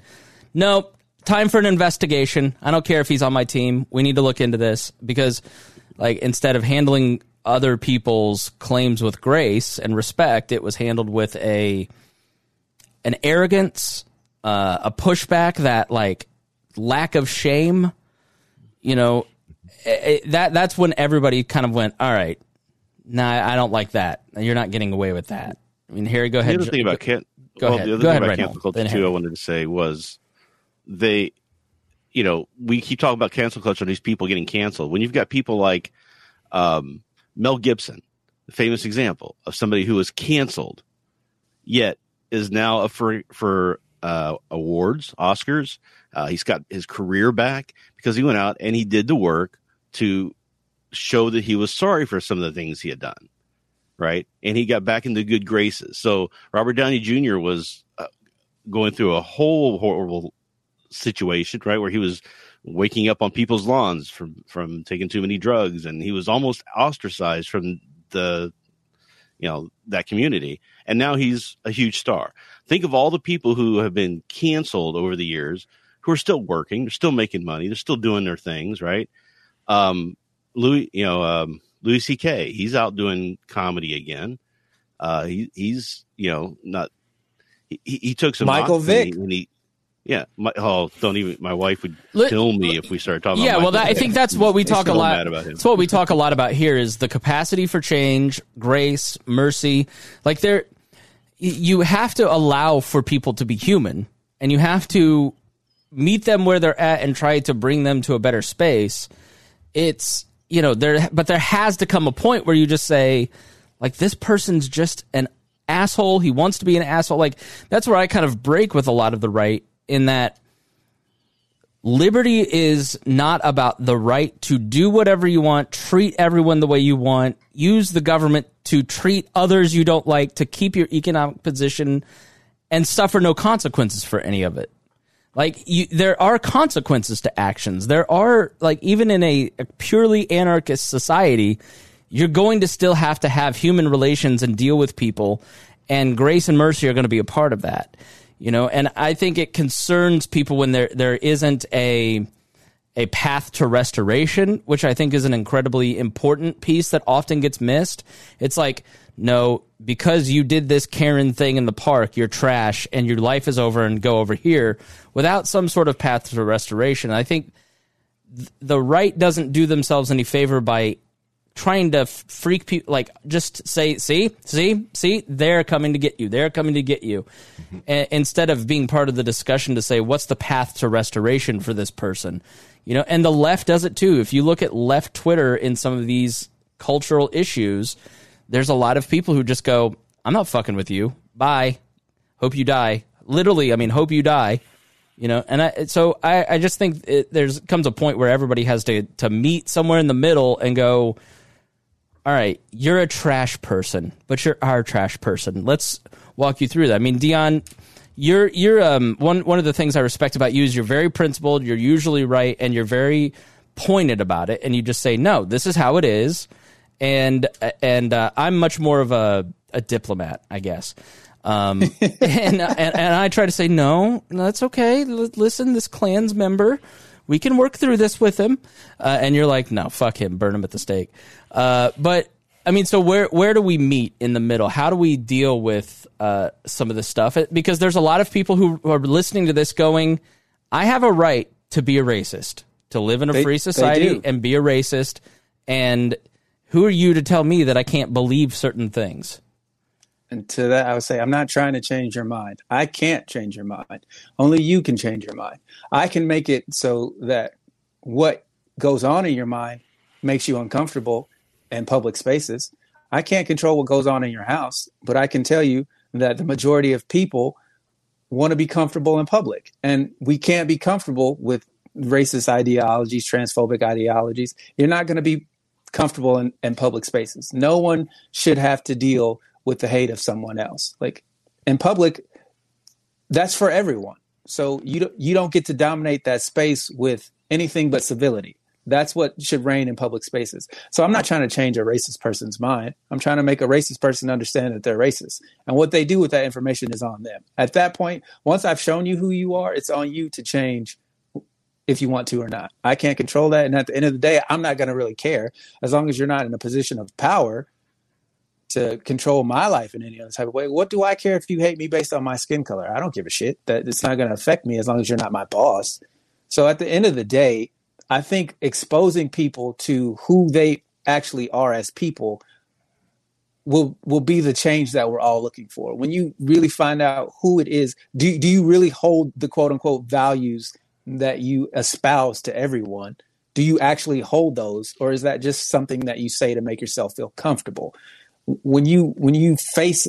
"Nope, time for an investigation. I don't care if he's on my team. We need to look into this because, like, instead of handling other people's claims with grace and respect, it was handled with a an arrogance, uh, a pushback, that like lack of shame. You know, it, that that's when everybody kind of went, all right, nah, I don't like that. You're not getting away with that. I mean, Harry, go ahead.
The other thing about can-
go well,
ahead. The other
go
thing
ahead,
about cancel culture too, I wanted to say was they, you know, we keep talking about cancel culture and these people getting canceled. When you've got people like um, Mel Gibson, the famous example of somebody who was canceled, yet is now up for for uh, awards, Oscars. Uh, he's got his career back because he went out and he did the work to show that he was sorry for some of the things he had done, right? And he got back into good graces. So Robert Downey Jr. was uh, going through a whole horrible situation, right, where he was waking up on people's lawns from from taking too many drugs, and he was almost ostracized from the you know that community. And now he's a huge star. Think of all the people who have been canceled over the years who are still working they're still making money they're still doing their things right? Um louis you know um louis ck he's out doing comedy again. Uh he, he's you know not he, he took some
michael vick.
when he, yeah. My, oh, don't even. My wife would kill me if we started talking.
Yeah.
well,
that, I think that's what we talk a lot. about That's what we talk a lot about here is the capacity for change, grace, mercy. Like there, you have to allow for people to be human, and you have to meet them where they're at and try to bring them to a better space. It's you know there, but there has to come a point where you just say, like this person's just an asshole. He wants to be an asshole. Like that's where I kind of break with a lot of the right in that liberty is not about the right to do whatever you want, treat everyone the way you want, use the government to treat others you don't like, to keep your economic position, and suffer no consequences for any of it. Like you, there are consequences to actions. There are like even in a, a purely anarchist society, you're going to still have to have human relations and deal with people, and grace and mercy are going to be a part of that you know and i think it concerns people when there there isn't a a path to restoration which i think is an incredibly important piece that often gets missed. It's like no because you did this karen thing in the park you're trash and your life is over and go over here without some sort of path to restoration. I think the right doesn't do themselves any favor by trying to freak people like just say see see see they're coming to get you they're coming to get you. Mm-hmm. A- instead of being part of the discussion to say what's the path to restoration for this person? You know and the left does it too. If you look at left twitter in some of these cultural issues there's a lot of people who just go i'm not fucking with you. Bye. Hope you die. Literally i mean hope you die. You know and i so i, I just think it, there's comes a point where everybody has to to meet somewhere in the middle and go all right, you're a trash person, but you're our trash person. Let's walk you through that. I mean, Dion, you're you're um one one of the things I respect about you is you're very principled, you're usually right, and you're very pointed about it, and you just say, no, this is how it is, and and uh, I'm much more of a a diplomat, I guess. Um, and, and and I try to say no, no, that's okay. L- listen, this Klan's member we can work through this with him. Uh, and you're like, no, fuck him, burn him at the stake. Uh, but I mean, so where where do we meet in the middle? How do we deal with uh, some of this stuff? Because there's a lot of people who are listening to this going, I have a right to be a racist, to live in a they, free society and be a racist. And who are you to tell me that I can't believe certain things?
And to that, I would say, I'm not trying to change your mind. I can't change your mind. Only you can change your mind. I can make it so that what goes on in your mind makes you uncomfortable in public spaces. I can't control what goes on in your house, but I can tell you that the majority of people want to be comfortable in public. And we can't be comfortable with racist ideologies, transphobic ideologies. You're not going to be comfortable in, in public spaces. No one should have to deal with the hate of someone else. Like in public, that's for everyone. So you don't, you don't get to dominate that space with anything but civility. That's what should reign in public spaces. So I'm not trying to change a racist person's mind. I'm trying to make a racist person understand that they're racist. And what they do with that information is on them. At that point, once I've shown you who you are, it's on you to change if you want to or not. I can't control that. And at the end of the day, I'm not going to really care as long as you're not in a position of power to control my life in any other type of way. What do I care if you hate me based on my skin color? I don't give a shit. That it's not going to affect me as long as you're not my boss. So at the end of the day, I think exposing people to who they actually are as people will will be the change that we're all looking for. When you really find out who it is, do do you really hold the quote unquote values that you espouse to everyone? Do you actually hold those or is that just something that you say to make yourself feel comfortable? When you when you face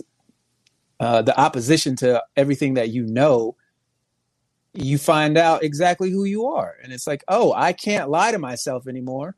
uh, the opposition to everything that you know, you find out exactly who you are, and it's like, oh, I can't lie to myself anymore,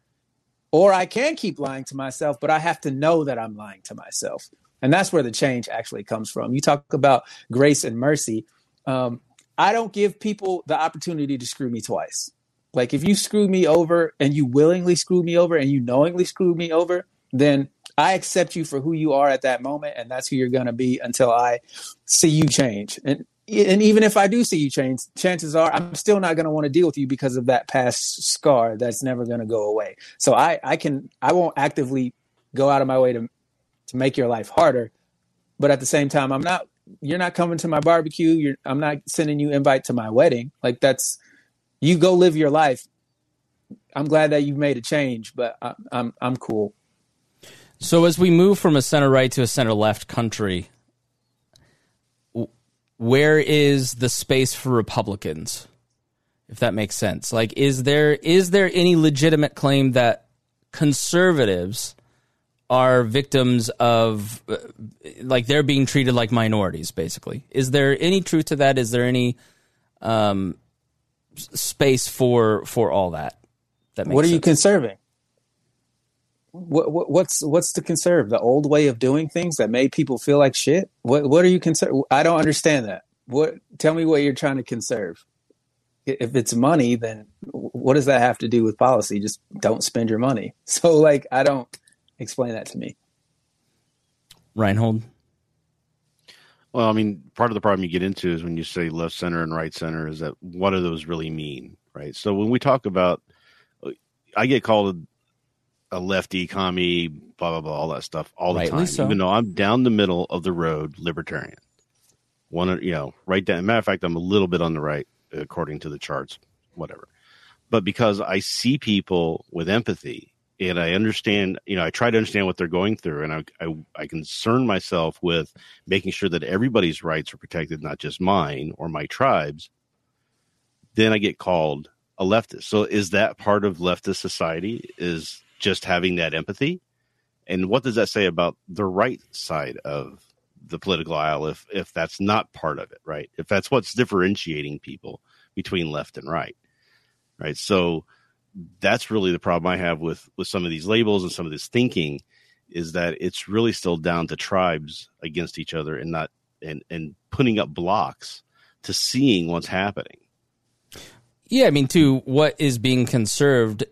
or I can keep lying to myself, but I have to know that I'm lying to myself, and that's where the change actually comes from. You talk about grace and mercy. Um, I don't give people the opportunity to screw me twice. Like if you screw me over and you willingly screw me over and you knowingly screw me over, then I accept you for who you are at that moment, and that's who you're going to be until I see you change. And and even if I do see you change, chances are I'm still not going to want to deal with you because of that past scar that's never going to go away. So I I can I won't actively go out of my way to to make your life harder, but at the same time I'm not you're not coming to my barbecue. You're I'm not sending you invite to my wedding. Like that's you go live your life. I'm glad that you've made a change, but I, I'm I'm cool.
So as we move from a center right to a center left country, where is the space for Republicans? If that makes sense. Like is there is there any legitimate claim that conservatives are victims of uh, like they're being treated like minorities basically? Is there any truth to that? Is there any um space for for all that. That makes
what are you conserving? What, what what's what's to conserve? The old way of doing things that made people feel like shit. What what are you conserve? I don't understand that. What? Tell me what you're trying to conserve. If it's money, then what does that have to do with policy? Just don't spend your money. So like, I don't explain that to me.
Reinhold?
Well, I mean, part of the problem you get into is when you say left center and right center is that what do those really mean, right? So when we talk about, I get called a lefty, commie, blah blah blah, all that stuff all the
Rightly
time,
so.
even though I'm down the middle of the road, libertarian. One, of- you know, right down. Matter of fact, I'm a little bit on the right according to the charts, whatever. But because I see people with empathy and I understand, you know, I try to understand what they're going through, and I, I, I concern myself with making sure that everybody's rights are protected, not just mine or my tribes, then I get called a leftist. So is that part of leftist society? Is just having that empathy? And what does that say about the right side of the political aisle if if that's not part of it, right? If that's what's differentiating people between left and right. Right. So that's really the problem I have with with some of these labels and some of this thinking is that it's really still down to tribes against each other and not and and putting up blocks to seeing what's happening.
Yeah, I mean, to what is being conserved.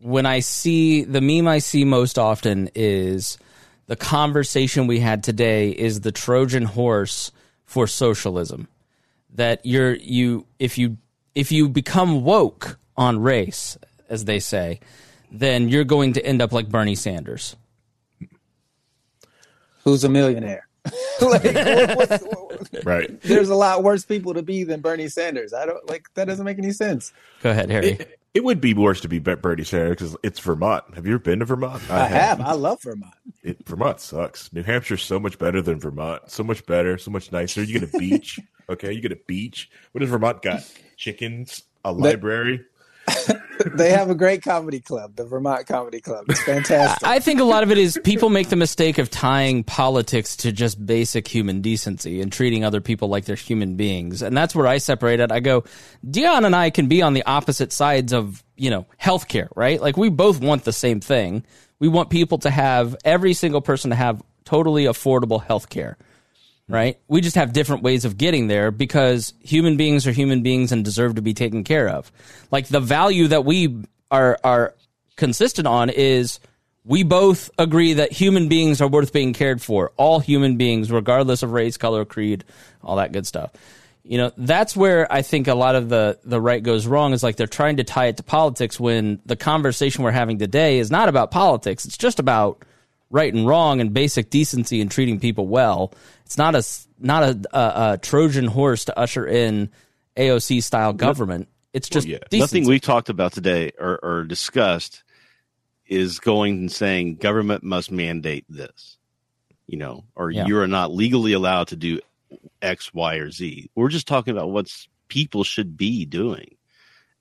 When I see the meme I see most often is the conversation we had today is the Trojan horse for socialism. That you're you if you if you become woke on race, as they say, then you're going to end up like Bernie Sanders.
Who's a millionaire? like, what- what-
Right.
there's a lot worse people to be than Bernie Sanders. I don't like that. Doesn't make any sense.
Go ahead, Harry.
It, it would be worse to be Be- Bernie Sanders because it's Vermont. Have you ever been to Vermont?
I have. I love Vermont.
It, Vermont sucks. New Hampshire's so much better than Vermont. So much better. So much nicer. You get a beach. okay, you get a beach. What does Vermont got? Chickens, a library.
They have a great comedy club, the Vermont Comedy Club. It's fantastic.
I think a lot of it is people make the mistake of tying politics to just basic human decency and treating other people like they're human beings. And that's where I separate it. I go, Dion and I can be on the opposite sides of, you know, healthcare, right? Like we both want the same thing. We want people to have, every single person to have totally affordable healthcare, right? We just have different ways of getting there because human beings are human beings and deserve to be taken care of. Like the value that we are, are consistent on is we both agree that human beings are worth being cared for. All human beings, regardless of race, color, creed, all that good stuff. You know, that's where I think a lot of the, the right goes wrong is like they're trying to tie it to politics when the conversation we're having today is not about politics. It's just about right and wrong and basic decency and treating people well. It's not a, not a, a, a Trojan horse to usher in AOC style government. It's just
yeah.
Nothing we talked about today or, or discussed is going and saying government must mandate this, you know, or
Yeah.
you are not legally allowed to do X, Y, or Z. We're just talking about what people should be doing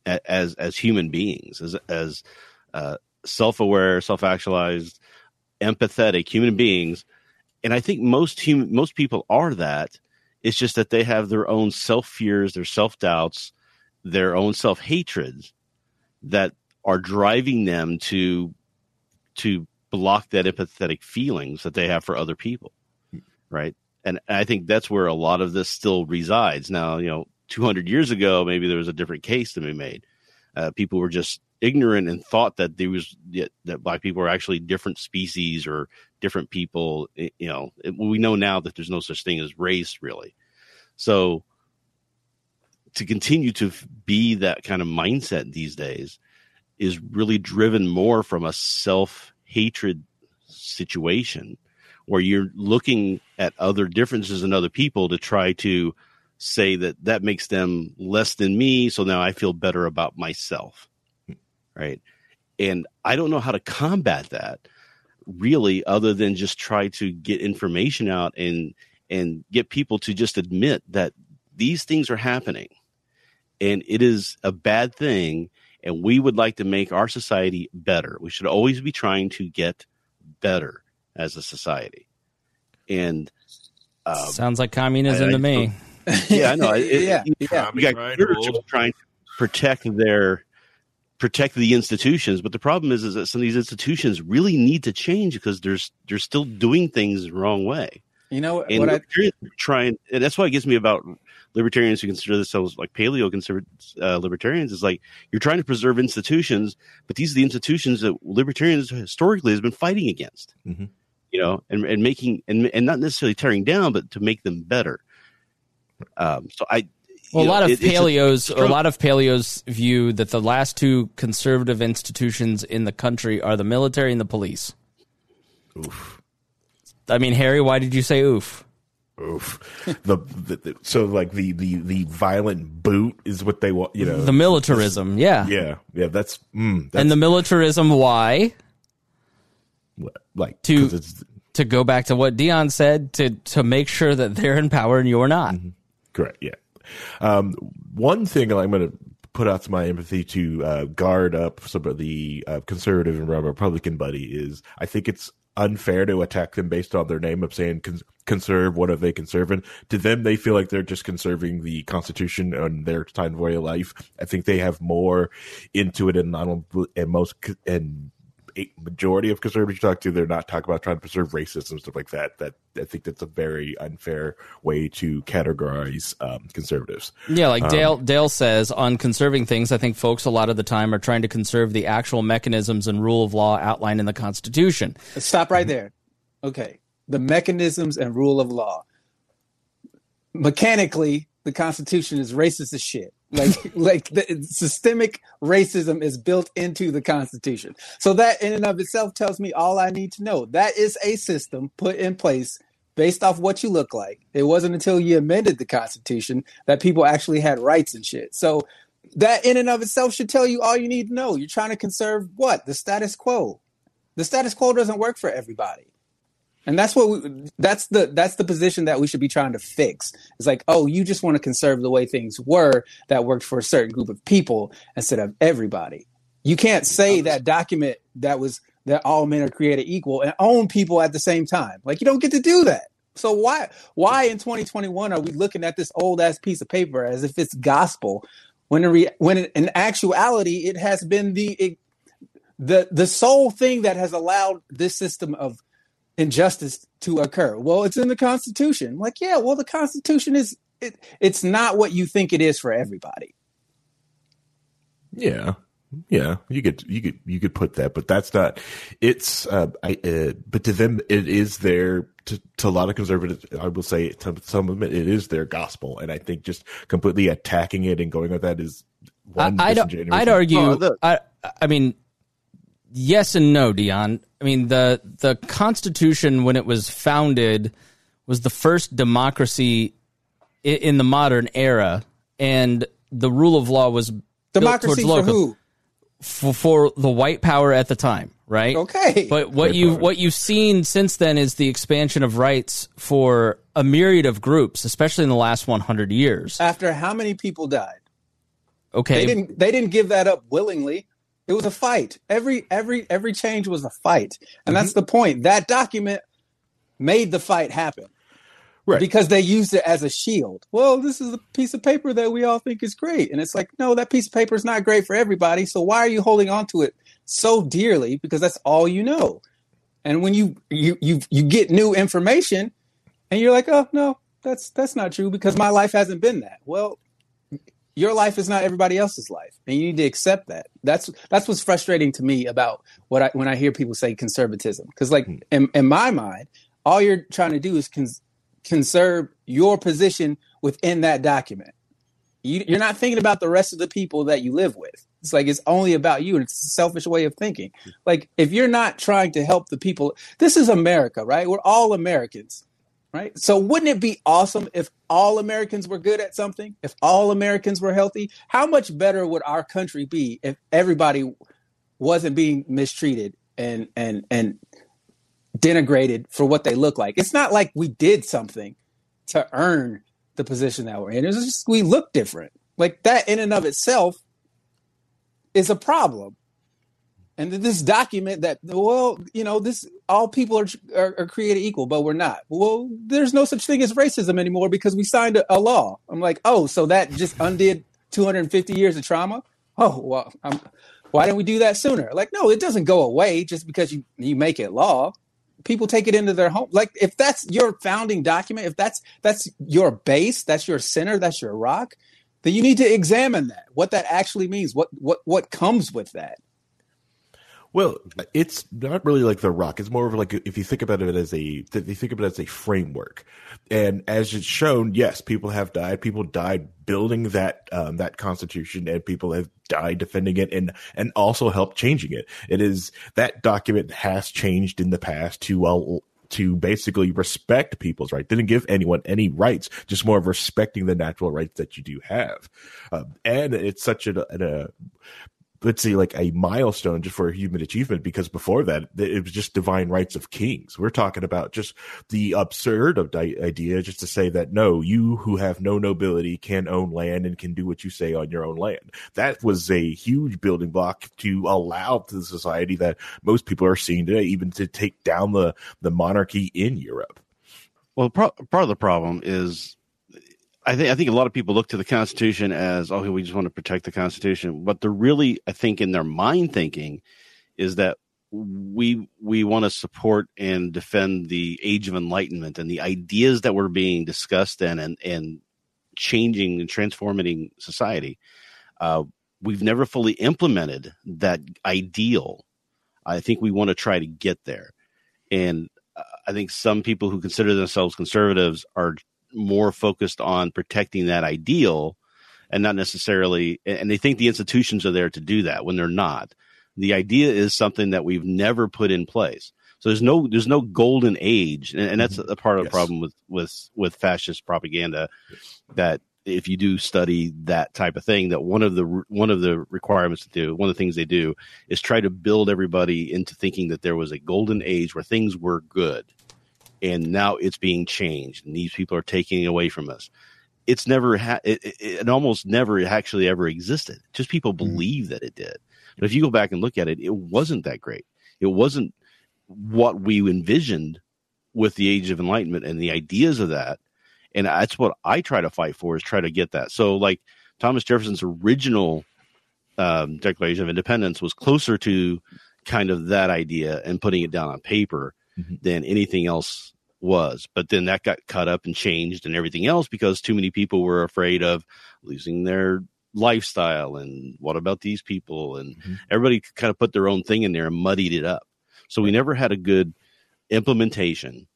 as as human beings, as as uh, self aware, self actualized, empathetic human beings. And I think most human most people are that. It's just that they have their own self fears, their self doubts, their own self hatreds that are driving them to to block that empathetic feelings that they have for other people right? And i think that's where a lot of this still resides. Now you know 200 years ago maybe there was a different case to be made. Uh, people were just ignorant and thought that there was that black people are actually different species or different people you know we know now that there's no such thing as race really. So to continue to be that kind of mindset these days is really driven more from a self hatred situation where you're looking at other differences in other people to try to say that that makes them less than me so now i feel better about myself right and i don't know how to combat that really other than just try to get information out and and get people to just admit that these things are happening and it is a bad thing and we would like to make our society better we should always be trying to get better as a society and um,
Sounds like communism
I- I
to me.
yeah i know it,
Yeah,
it-
yeah.
you got
Right,
spiritual
old.
trying protect their protect the institutions. But the problem is, is that some of these institutions really need to change because there's they're still doing things the wrong way.
You know
And
what I
libertarians are trying, and that's why it gets me about libertarians who consider themselves like paleo conservative uh, libertarians is like you're trying to preserve institutions, but these are the institutions that libertarians historically has been fighting against.
Mhm.
You know, and and making and and not necessarily tearing down, but to make them better. Um, so I.
Well, a
know,
lot of
it- it's a
paleos, a, lot of paleos view that the last two conservative institutions in the country are the military and the police.
Oof.
I mean, Harry, why did you say oof?
Oof. the, the, the so like the the the violent boot is what they want. You know.
The militarism, yeah.
yeah. Yeah. That's. Mm, that's
and the militarism, why?
like
to-
it's
To go back to what Dion said, to to make sure that they're in power and you're not.
Correct. Yeah. Um, one thing I'm going to put out my empathy to uh, guard up some of the uh, conservative and Republican buddy is I think it's unfair to attack them based on their name of saying cons- conserve. What are they conserving? To them, they feel like they're just conserving the Constitution and their time way of life. I think they have more into it, and I don't. And most and a majority of conservatives you talk to, they're not talking about trying to preserve racism stuff like that. That I think that's a very unfair way to categorize um, conservatives.
Yeah, like Dale Dale says on conserving things, I think folks a lot of the time are trying to conserve the actual mechanisms and rule of law outlined in the Constitution.
Stop right there. Okay. The mechanisms and rule of law. Mechanically, the Constitution is racist as shit. Like, like the systemic racism is built into the Constitution. So that in and of itself tells me all I need to know. That is a system put in place based off what you look like. It wasn't until you amended the Constitution that people actually had rights and shit. So that in and of itself should tell you all you need to know. You're trying to conserve what? The status quo. The status quo doesn't work for everybody. And that's what we, that's the that's the position that we should be trying to fix. It's like, oh, you just want to conserve the way things were that worked for a certain group of people instead of everybody. You can't say that document that was that all men are created equal and own people at the same time. Like you don't get to do that. So why why in 2021 are we looking at this old ass piece of paper as if it's gospel when in re, when in actuality it has been the it, the the sole thing that has allowed this system of injustice to occur. Well, it's in the Constitution. Like, yeah, well, the Constitution is it, it's not what you think it is for everybody.
Yeah. Yeah, you could you could you could put that, but that's not. It's uh, I. Uh, but to them, it is their to, to a lot of conservatives. I will say to some of them, it is their gospel, and I think just completely attacking it and going with that is one.
I, I'd. I'd argue.
Oh,
I, I mean, yes and no, Dion. I mean the the Constitution when it was founded was the first democracy i- in the modern era, and the rule of law was built
Democracy
towards
for
local-
who?
for, for the white power at the time, right?
Okay.
But what
White
you
power.
what you've seen since then is the expansion of rights for a myriad of groups, especially in the last 100 years.
After how many people died?
Okay,
They didn't they didn't give that up willingly. It was a fight. Every every every change was a fight. And that's
Mm-hmm.
the point. That document made the fight happen.
Right.
Because they used it as a shield. Well, this is a piece of paper that we all think is great. And it's like, no, that piece of paper is not great for everybody. So why are you holding on to it so dearly? Because that's all you know. And when you you you you get new information and you're like, oh no, that's that's not true because my life hasn't been that. Well, your life is not everybody else's life, and you need to accept that. That's that's what's frustrating to me about what I when I hear people say conservatism, because like hmm. in, in my mind, all you're trying to do is cons- conserve your position within that document. You, you're not thinking about the rest of the people that you live with. It's like it's only about you, and it's a selfish way of thinking. Hmm. Like if you're not trying to help the people, this is America, right? We're all Americans right? So wouldn't it be awesome if all Americans were good at something? If all Americans were healthy? How much better would our country be if everybody wasn't being mistreated and and and denigrated for what they look like? It's not like we did something to earn the position that we're in. It's just we look different. Like that in and of itself is a problem. And this document that well, you know, this all people are, are are created equal, but we're not. Well, there's no such thing as racism anymore because we signed a, a law. I'm like, oh, so that just undid 250 years of trauma. Oh well, I'm, why didn't we do that sooner? Like, no, it doesn't go away just because you you make it law. People take it into their home. Like, if that's your founding document, if that's that's your base, that's your center, that's your rock, then you need to examine that. What that actually means. What what what comes with that.
Well, it's not really like the rock. It's more of like if you think about it as a, you think about it as a framework, and as it's shown, yes, people have died. People died building that um, that constitution, and people have died defending it, and and also helped changing it. It is that document has changed in the past to to basically respect people's rights. Didn't give anyone any rights, just more of respecting the natural rights that you do have. Um, and it's such a, a, let's say like a milestone just for a human achievement because before that it was just divine rights of kings. We're talking about just the absurd of idea just to say that no you who have no nobility can own land and can do what you say on your own land. That was a huge building block to allow to the society that most people are seeing today even to take down the the monarchy in europe.
Well pro- part of the problem is I think I think a lot of people look to the Constitution as oh we just want to protect the Constitution. But they're really I think in their mind thinking is that we we want to support and defend the age of enlightenment and the ideas that were being discussed then and and changing and transforming society. Uh, we've never fully implemented that ideal. I think we want to try to get there, and uh, I think some people who consider themselves conservatives are more focused on protecting that ideal and not necessarily and they think the institutions are there to do that when they're not the idea is something that we've never put in place so there's no there's no golden age and, and that's mm-hmm. a part of yes. the problem with with with fascist propaganda that if you do study that type of thing that one of the one of the requirements to do one of the things they do is try to build everybody into thinking that there was a golden age where things were good and now it's being changed and these people are taking it away from us. It's never ha- it, it, it, almost never actually ever existed. Just people mm-hmm. believe that it did. But if you go back and look at it it wasn't that great. It wasn't what we envisioned with the age of enlightenment and the ideas of that. And that's what i try to fight for is try to get that. So like thomas jefferson's original um, declaration of independence was closer to kind of that idea and putting it down on paper mm-hmm. than anything else was. But then that got cut up and changed and everything else because too many people were afraid of losing their lifestyle and what about these people and mm-hmm. everybody kind of put their own thing in there and muddied it up. So we never had a good implementation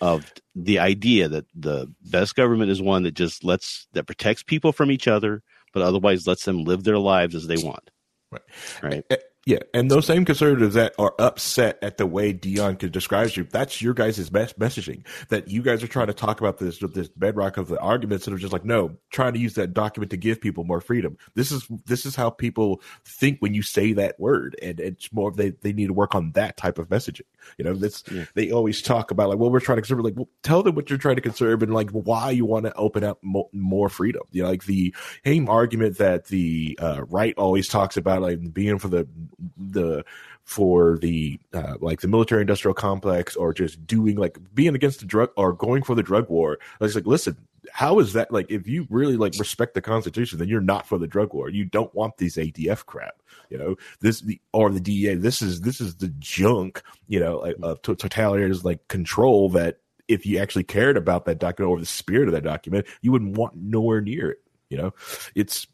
of the idea that the best government is one that just lets that protects people from each other but otherwise lets them live their lives as they want.
Right. Right. Yeah, and those same conservatives that are upset at the way Dion describes you, that's your guys' best messaging. That you guys are trying to talk about this this bedrock of the arguments that are just like, no, trying to use that document to give people more freedom. This is this is how people think when you say that word, and it's more they they need to work on that type of messaging. You know, this yeah. they always talk about like, well, we're trying to conserve. Like, well, tell them what you're trying to conserve and like why you want to open up more, more freedom. You know, like the same argument that the uh, right always talks about, like being for the the for the uh, like the military industrial complex or just doing like being against the drug or going for the drug war. It's like, listen, how is that like if you really like respect the constitution then you're not for the drug war. You don't want these ATF crap you know? This the or the dea this is this is the junk you know like, of totalitarian like control that if you actually cared about that document or the spirit of that document you wouldn't want nowhere near it you know? It's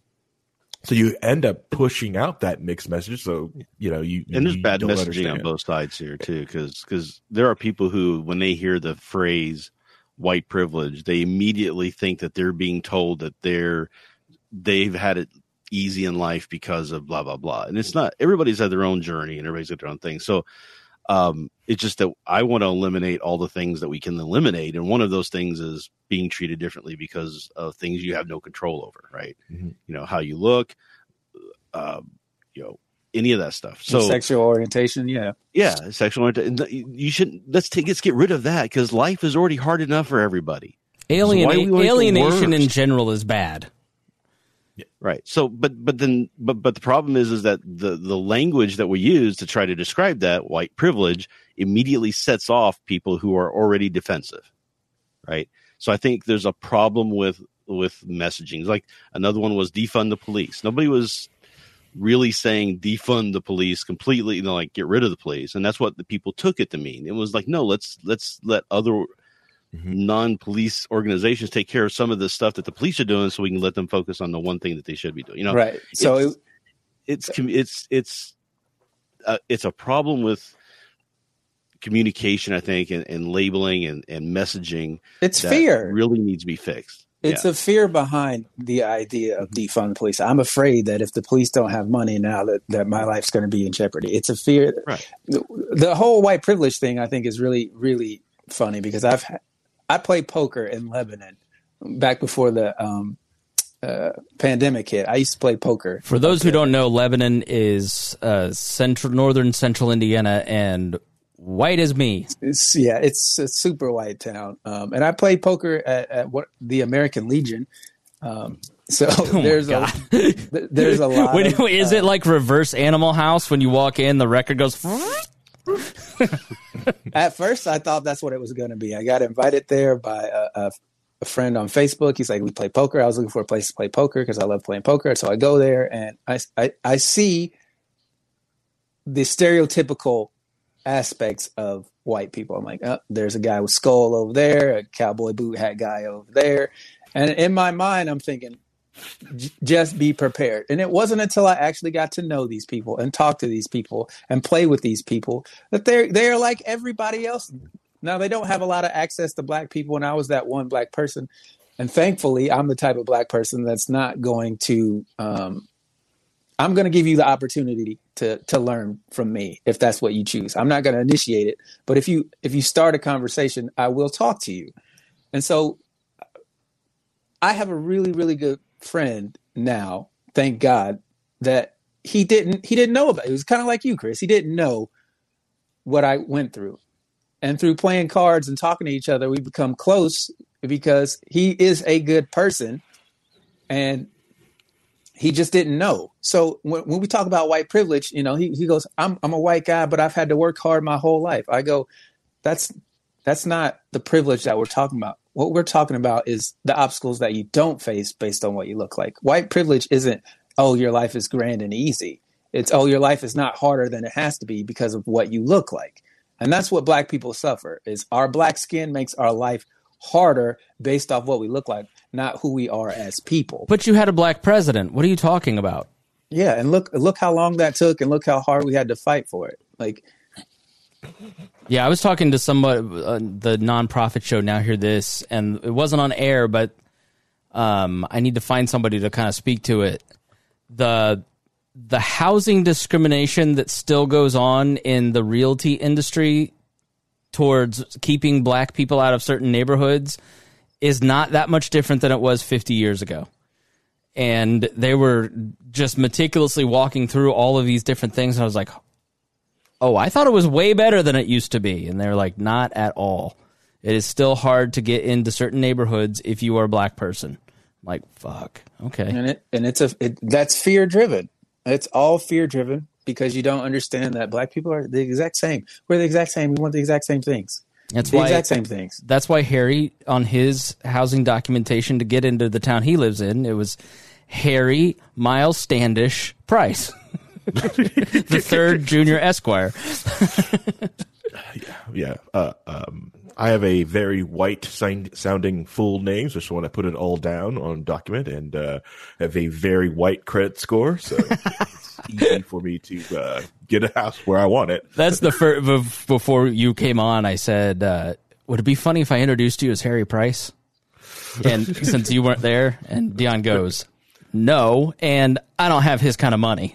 so you end up pushing out that mixed message. So you know you
and there's
you
bad messaging understand. on both sides here too, because because there are people who when they hear the phrase white privilege, they immediately think that they're being told that they're they've had it easy in life because of blah blah blah, and it's not. Everybody's had their own journey and everybody's got their own thing. So um, it's just that I want to eliminate all the things that we can eliminate, and one of those things is being treated differently because of things you have no control over, right? Mm-hmm. You know how you look, uh, you know any of that stuff. So
sexual orientation, yeah,
yeah, sexual orientation. You shouldn't let's take let's get rid of that because life is already hard enough for everybody.
Aliena- so alienation in general is bad.
Yeah. Right. So, but but then but but the problem is is that the the language that we use to try to describe that white privilege immediately sets off people who are already defensive. Right. So I think there's a problem with with messaging. Like another one was defund the police. Nobody was really saying defund the police completely, you know, like get rid of the police, and that's what the people took it to mean. It was like, no, let's let's let other mm-hmm. non-police organizations take care of some of the stuff that the police are doing, so we can let them focus on the one thing that they should be doing. You know,
right? So
it's it's it's it's, it's, uh, it's a problem with communication, I think, and, and labeling and, and messaging.
It's fear.
Really needs to be fixed.
It's yeah. a fear behind the idea of defund police. I'm afraid that if the police don't have money now, that, that my life's going to be in jeopardy. It's a fear.
Right.
The, the, whole white privilege thing, I think, is really, really funny because I've I played poker in Lebanon back before the um, uh, pandemic hit. I used to play poker.
For those who don't know, Lebanon is uh, central, northern central Indiana, and white as me.
It's, yeah, it's a super white town. Um, and I played poker at, at what the American Legion. Um, so oh there's a there's a lot.
Wait, of, is uh, it like reverse Animal House when you walk in, the record goes.
at first, I thought that's what it was going to be. I got invited there by a, a, a, friend on Facebook. He's like, "We play poker." I was looking for a place to play poker because I love playing poker. So I go there and I, I, I see the stereotypical aspects of white people. I'm like, oh, there's a guy with skull over there, a cowboy boot hat guy over there. And in my mind, I'm thinking, just be prepared. And it wasn't until I actually got to know these people and talk to these people and play with these people that they're they're like everybody else. Now they don't have a lot of access to black people, and I was that one black person. And thankfully, I'm the type of black person that's not going to um, I'm going to give you the opportunity to to learn from me if that's what you choose. I'm not going to initiate it, but if you if you start a conversation, I will talk to you. And so I have a really really good friend now, thank God, that he didn't he didn't know about. It, it was kind of like you, Chris. He didn't know what I went through. And through playing cards and talking to each other, we become close because he is a good person and he just didn't know. So when, when we talk about white privilege, you know, he, he goes, I'm, I'm a white guy, but I've had to work hard my whole life. I go, that's, that's not the privilege that we're talking about. What we're talking about is the obstacles that you don't face based on what you look like. White privilege isn't, oh, your life is grand and easy. It's, oh, your life is not harder than it has to be because of what you look like. And that's what black people suffer is our black skin makes our life harder based off what we look like not who we are as people.
But you had a black president. What are you talking about?
Yeah, and look look how long that took, and look how hard we had to fight for it. Like,
yeah, I was talking to somebody, uh, the nonprofit show. Now hear this, and it wasn't on air, but um, I need to find somebody to kind of speak to it. the The housing discrimination that still goes on in the realty industry towards keeping black people out of certain neighborhoods is not that much different than it was 50 years ago. And they were just meticulously walking through all of these different things. And I was like, oh, I thought it was way better than it used to be. And they're like, not at all. It is still hard to get into certain neighborhoods if you are a black person. I'm like, fuck. Okay.
And it and it's a it, that's fear driven. It's all fear driven because you don't understand that black people are the exact same. We're the exact same. We want the exact same things.
That's
the
why
exact same things.
That's why Harry on his housing documentation to get into the town he lives in, it was Harry Miles Standish Price, the third junior Esquire.
yeah, yeah. Uh, um, I have a very white sounding full name, so I just want to put it all down on document and uh, have a very white credit score. So it's easy for me to uh, get a house where I want it.
That's the first. Before you came on, I said, uh, "Would it be funny if I introduced you as Harry Price?" And since you weren't there, and Dion goes, "No," and I don't have his kind of money.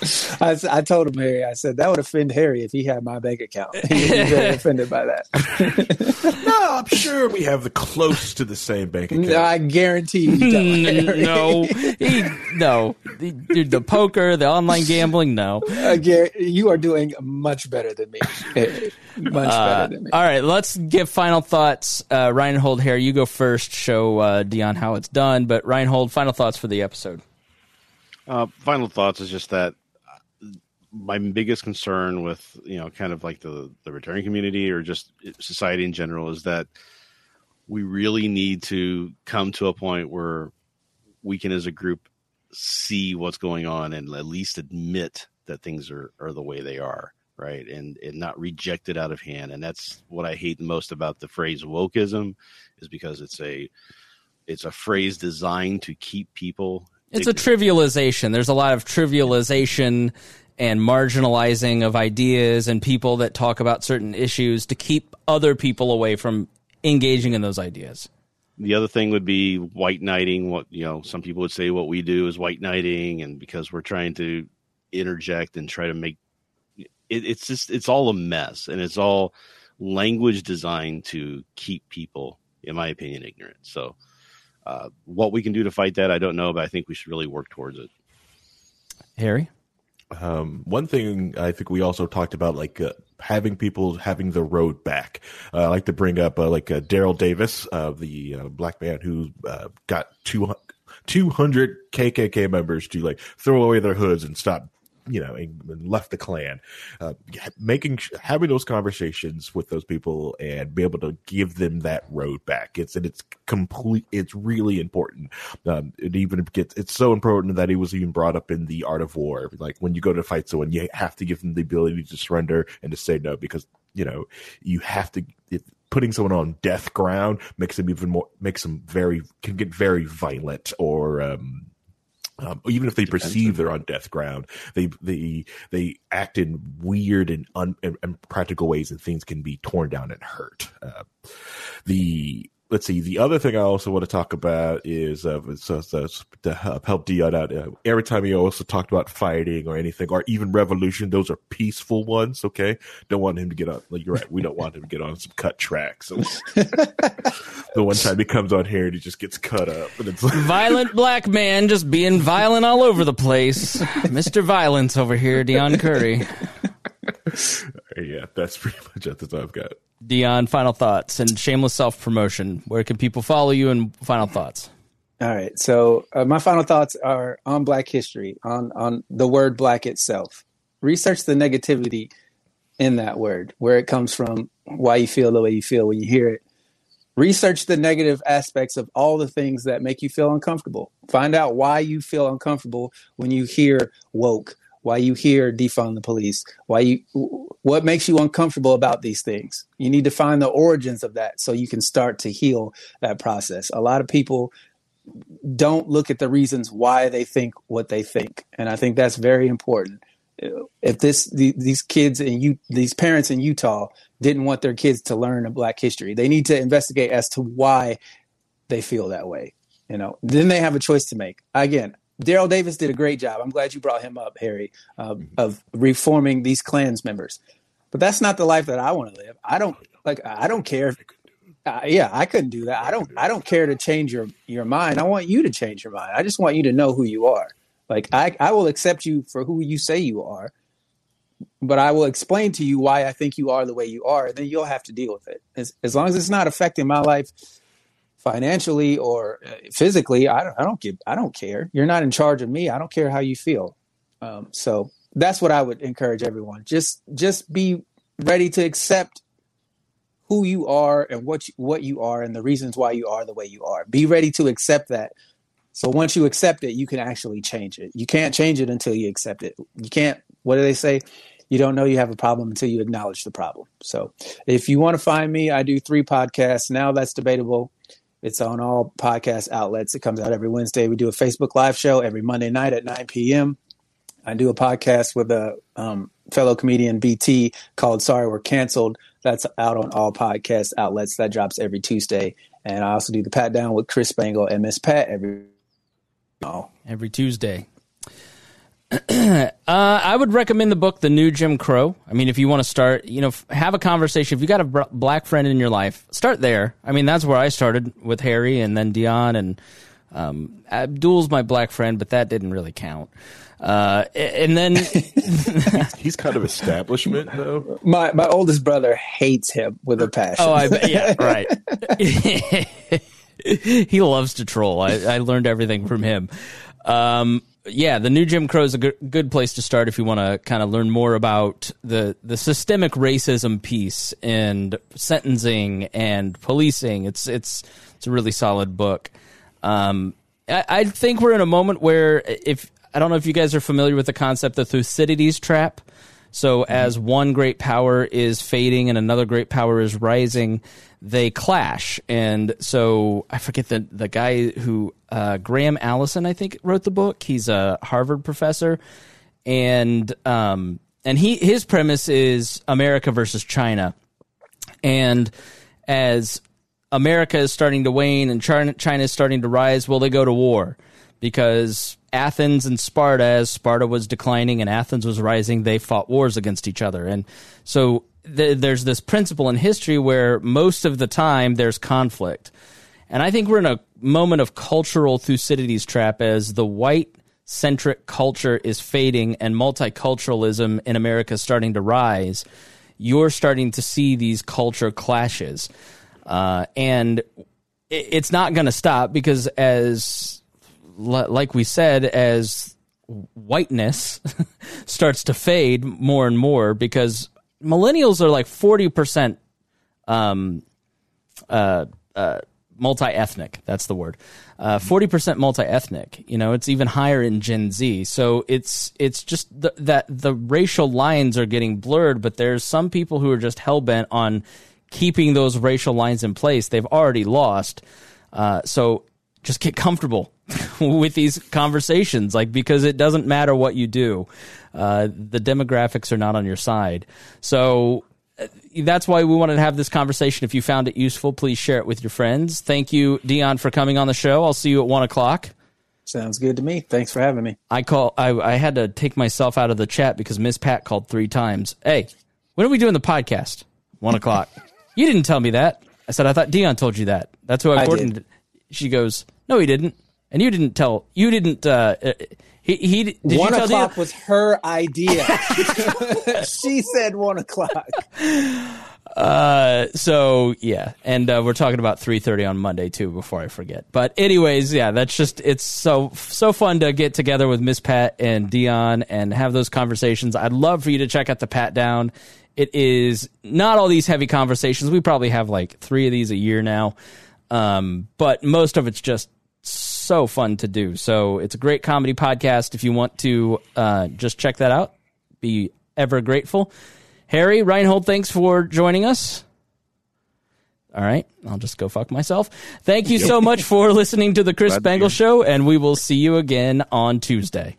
I, I told him, Harry, I said, that would offend Harry if he had my bank account. He would be very offended by that.
no, I'm sure we have the close to the same bank account.
I guarantee you.
no, he, no. Dude, the poker, the online gambling, no.
you are doing much better than me. much uh, better than me.
All right, let's give final thoughts. Uh, Reinhold here, you go first. Show uh, Dion how it's done. But Reinhold, final thoughts for the episode.
Uh, final thoughts is just that my biggest concern with you know kind of like the the returning community or just society in general is that we really need to come to a point where we can, as a group, see what's going on and at least admit that things are, are the way they are right? And and not reject it out of hand. And that's what i hate most about the phrase wokeism is because it's a it's a phrase designed to keep people
it's ignorant. a trivialization. There's a lot of trivialization and marginalizing of ideas and people that talk about certain issues to keep other people away from engaging in those ideas.
The other thing would be white knighting what you know some people would say what we do is white knighting and because we're trying to interject and try to make it, it's just it's all a mess and it's all language designed to keep people in my opinion ignorant. So uh, what we can do to fight that i don't know but i think we should really work towards it.
Harry
um, one thing I think we also talked about, like uh, having people having the road back. Uh, I like to bring up uh, like uh, Daryl Davis, uh, the uh, black man who got two, 200 KKK members to like throw away their hoods and stop you know, and, left the Klan Uh, making having those conversations with those people and be able to give them that road back. It's and it's complete. It's really important. Um, it even gets it's so important that he was even brought up in the art of war. Like when you go to fight someone, you have to give them the ability to surrender and to say no because you know you have to. It, putting someone on death ground makes them even more makes them very can get very violent or um um, even if they perceive they're on death ground, they they they act in weird and, un, and, and practical ways, and things can be torn down and hurt. Uh, the let's see. The other thing I also want to talk about is uh, so, so, to help Dion out. Uh, every time you also talked about fighting or anything, or even revolution, those are peaceful ones. Okay, don't want him to get on. Like you're right, we don't want him to get on some cut tracks. So, the one time he comes on here and he just gets cut up, and it's like,
violent black man just being violent all over the place. Mister Violence over here, Dion Curry.
yeah, that's pretty much at the time I've got.
Dion, final thoughts and shameless self promotion. Where can people follow you and final thoughts?
All right. So uh, my final thoughts are on Black history, on on the word Black itself. Research the negativity in that word, where it comes from, why you feel the way you feel when you hear it. Research the negative aspects of all the things that make you feel uncomfortable. Find out why you feel uncomfortable when you hear woke, why you hear defund the police, why you what makes you uncomfortable about these things. You need to find the origins of that so you can start to heal that process. A lot of people don't look at the reasons why they think what they think, and I think that's very important. If this the, these kids and you these parents in Utah didn't want their kids to learn a Black history, they need to investigate as to why they feel that way. You know, then they have a choice to make. Again, Daryl Davis did a great job. I'm glad you brought him up, Harry, uh, of reforming these Klans members. But that's not the life that I want to live. I don't like. I don't care. Uh, yeah, I couldn't do that. I don't. I don't care to change your your mind. I want you to change your mind. I just want you to know who you are. Like I, I will accept you for who you say you are, but I will explain to you why I think you are the way you are. And then you'll have to deal with it. As, as long as it's not affecting my life financially or uh, physically i don't, I don't give i don't care. You're not in charge of me. I don't care how you feel. Um, so that's what i would encourage everyone. Just just be ready to accept who you are and what you, what you are and the reasons why you are the way you are. Be ready to accept that. So once you accept it you can actually change it. You can't change it until you accept it. You can't what do they say? You don't know you have a problem until you acknowledge the problem. So if you want to find me i do three podcasts. Now that's debatable it's on all podcast outlets. It comes out every Wednesday. We do a Facebook live show every Monday night at 9 p.m. I do a podcast with a um, fellow comedian BT called Sorry We're Canceled. That's out on all podcast outlets. That drops every Tuesday. And I also do the Pat Down with Chris Spangle and Miss Pat every
oh. every Tuesday. Uh, I would recommend the book, The New Jim Crow. I mean, if you want to start, you know, have a conversation. If you got a b- black friend in your life, start there. I mean, that's where I started with Harry and then Dion and um, Abdul's my black friend, but that didn't really count. Uh, and then
he's kind of establishment though.
My my oldest brother hates him with a passion.
Oh, I, yeah, right. he loves to troll. I, I learned everything from him. Um, yeah, the new Jim Crow is a good, good place to start if you want to kind of learn more about the the systemic racism piece and sentencing and policing. It's it's it's a really solid book. Um, I, I think we're in a moment where if I don't know if you guys are familiar with the concept of Thucydides trap. So mm-hmm. as one great power is fading and another great power is rising, they clash. And so I forget the the guy who uh, Graham Allison I think wrote the book. He's a Harvard professor, and um, and he his premise is America versus China, and as America is starting to wane and China, China is starting to rise, will they go to war? Because Athens and Sparta, as Sparta was declining and Athens was rising, they fought wars against each other. And so th- there's this principle in history where most of the time there's conflict. And I think we're in a moment of cultural Thucydides trap as the white centric culture is fading and multiculturalism in America is starting to rise. You're starting to see these culture clashes. Uh, and it's not going to stop because, as like we said, as whiteness starts to fade more and more, because millennials are like forty percent um, uh, uh, multi-ethnic. That's the word. Uh, forty percent multi-ethnic. You know, it's even higher in Gen Z. So it's it's just that the racial lines are getting blurred. But there's some people who are just hell bent on keeping those racial lines in place. They've already lost. Uh, so just get comfortable with these conversations, like because it doesn't matter what you do. Uh, the demographics are not on your side. So uh, that's why we wanted to have this conversation. If you found it useful, please share it with your friends. Thank you, Dion, for coming on the show. I'll see you at one o'clock.
Sounds good to me. Thanks for having me.
I call. I, I had to take myself out of the chat because Miss Pat called three times. Hey, when are we doing the podcast? One o'clock. you didn't tell me that. I said I thought Dion told you that. That's who I, I did. She goes, no, he didn't. And you didn't tell. You didn't. Uh, uh he, he did
one
you
o'clock was her idea. she said one o'clock.
Uh, so yeah, and uh, we're talking about three thirty on Monday too. Before I forget, but anyways, yeah, that's just it's so so fun to get together with Miss Pat and Dion and have those conversations. I'd love for you to check out the Pat Down. It is not all these heavy conversations. We probably have like three of these a year now, um, but most of it's just so fun to do. So it's a great comedy podcast. If you want to uh, just check that out, be ever grateful. Harry Reinhold, thanks for joining us. All right, I'll just go fuck myself. Thank you so much for listening to the Chris Spangle Show, and we will see you again on Tuesday.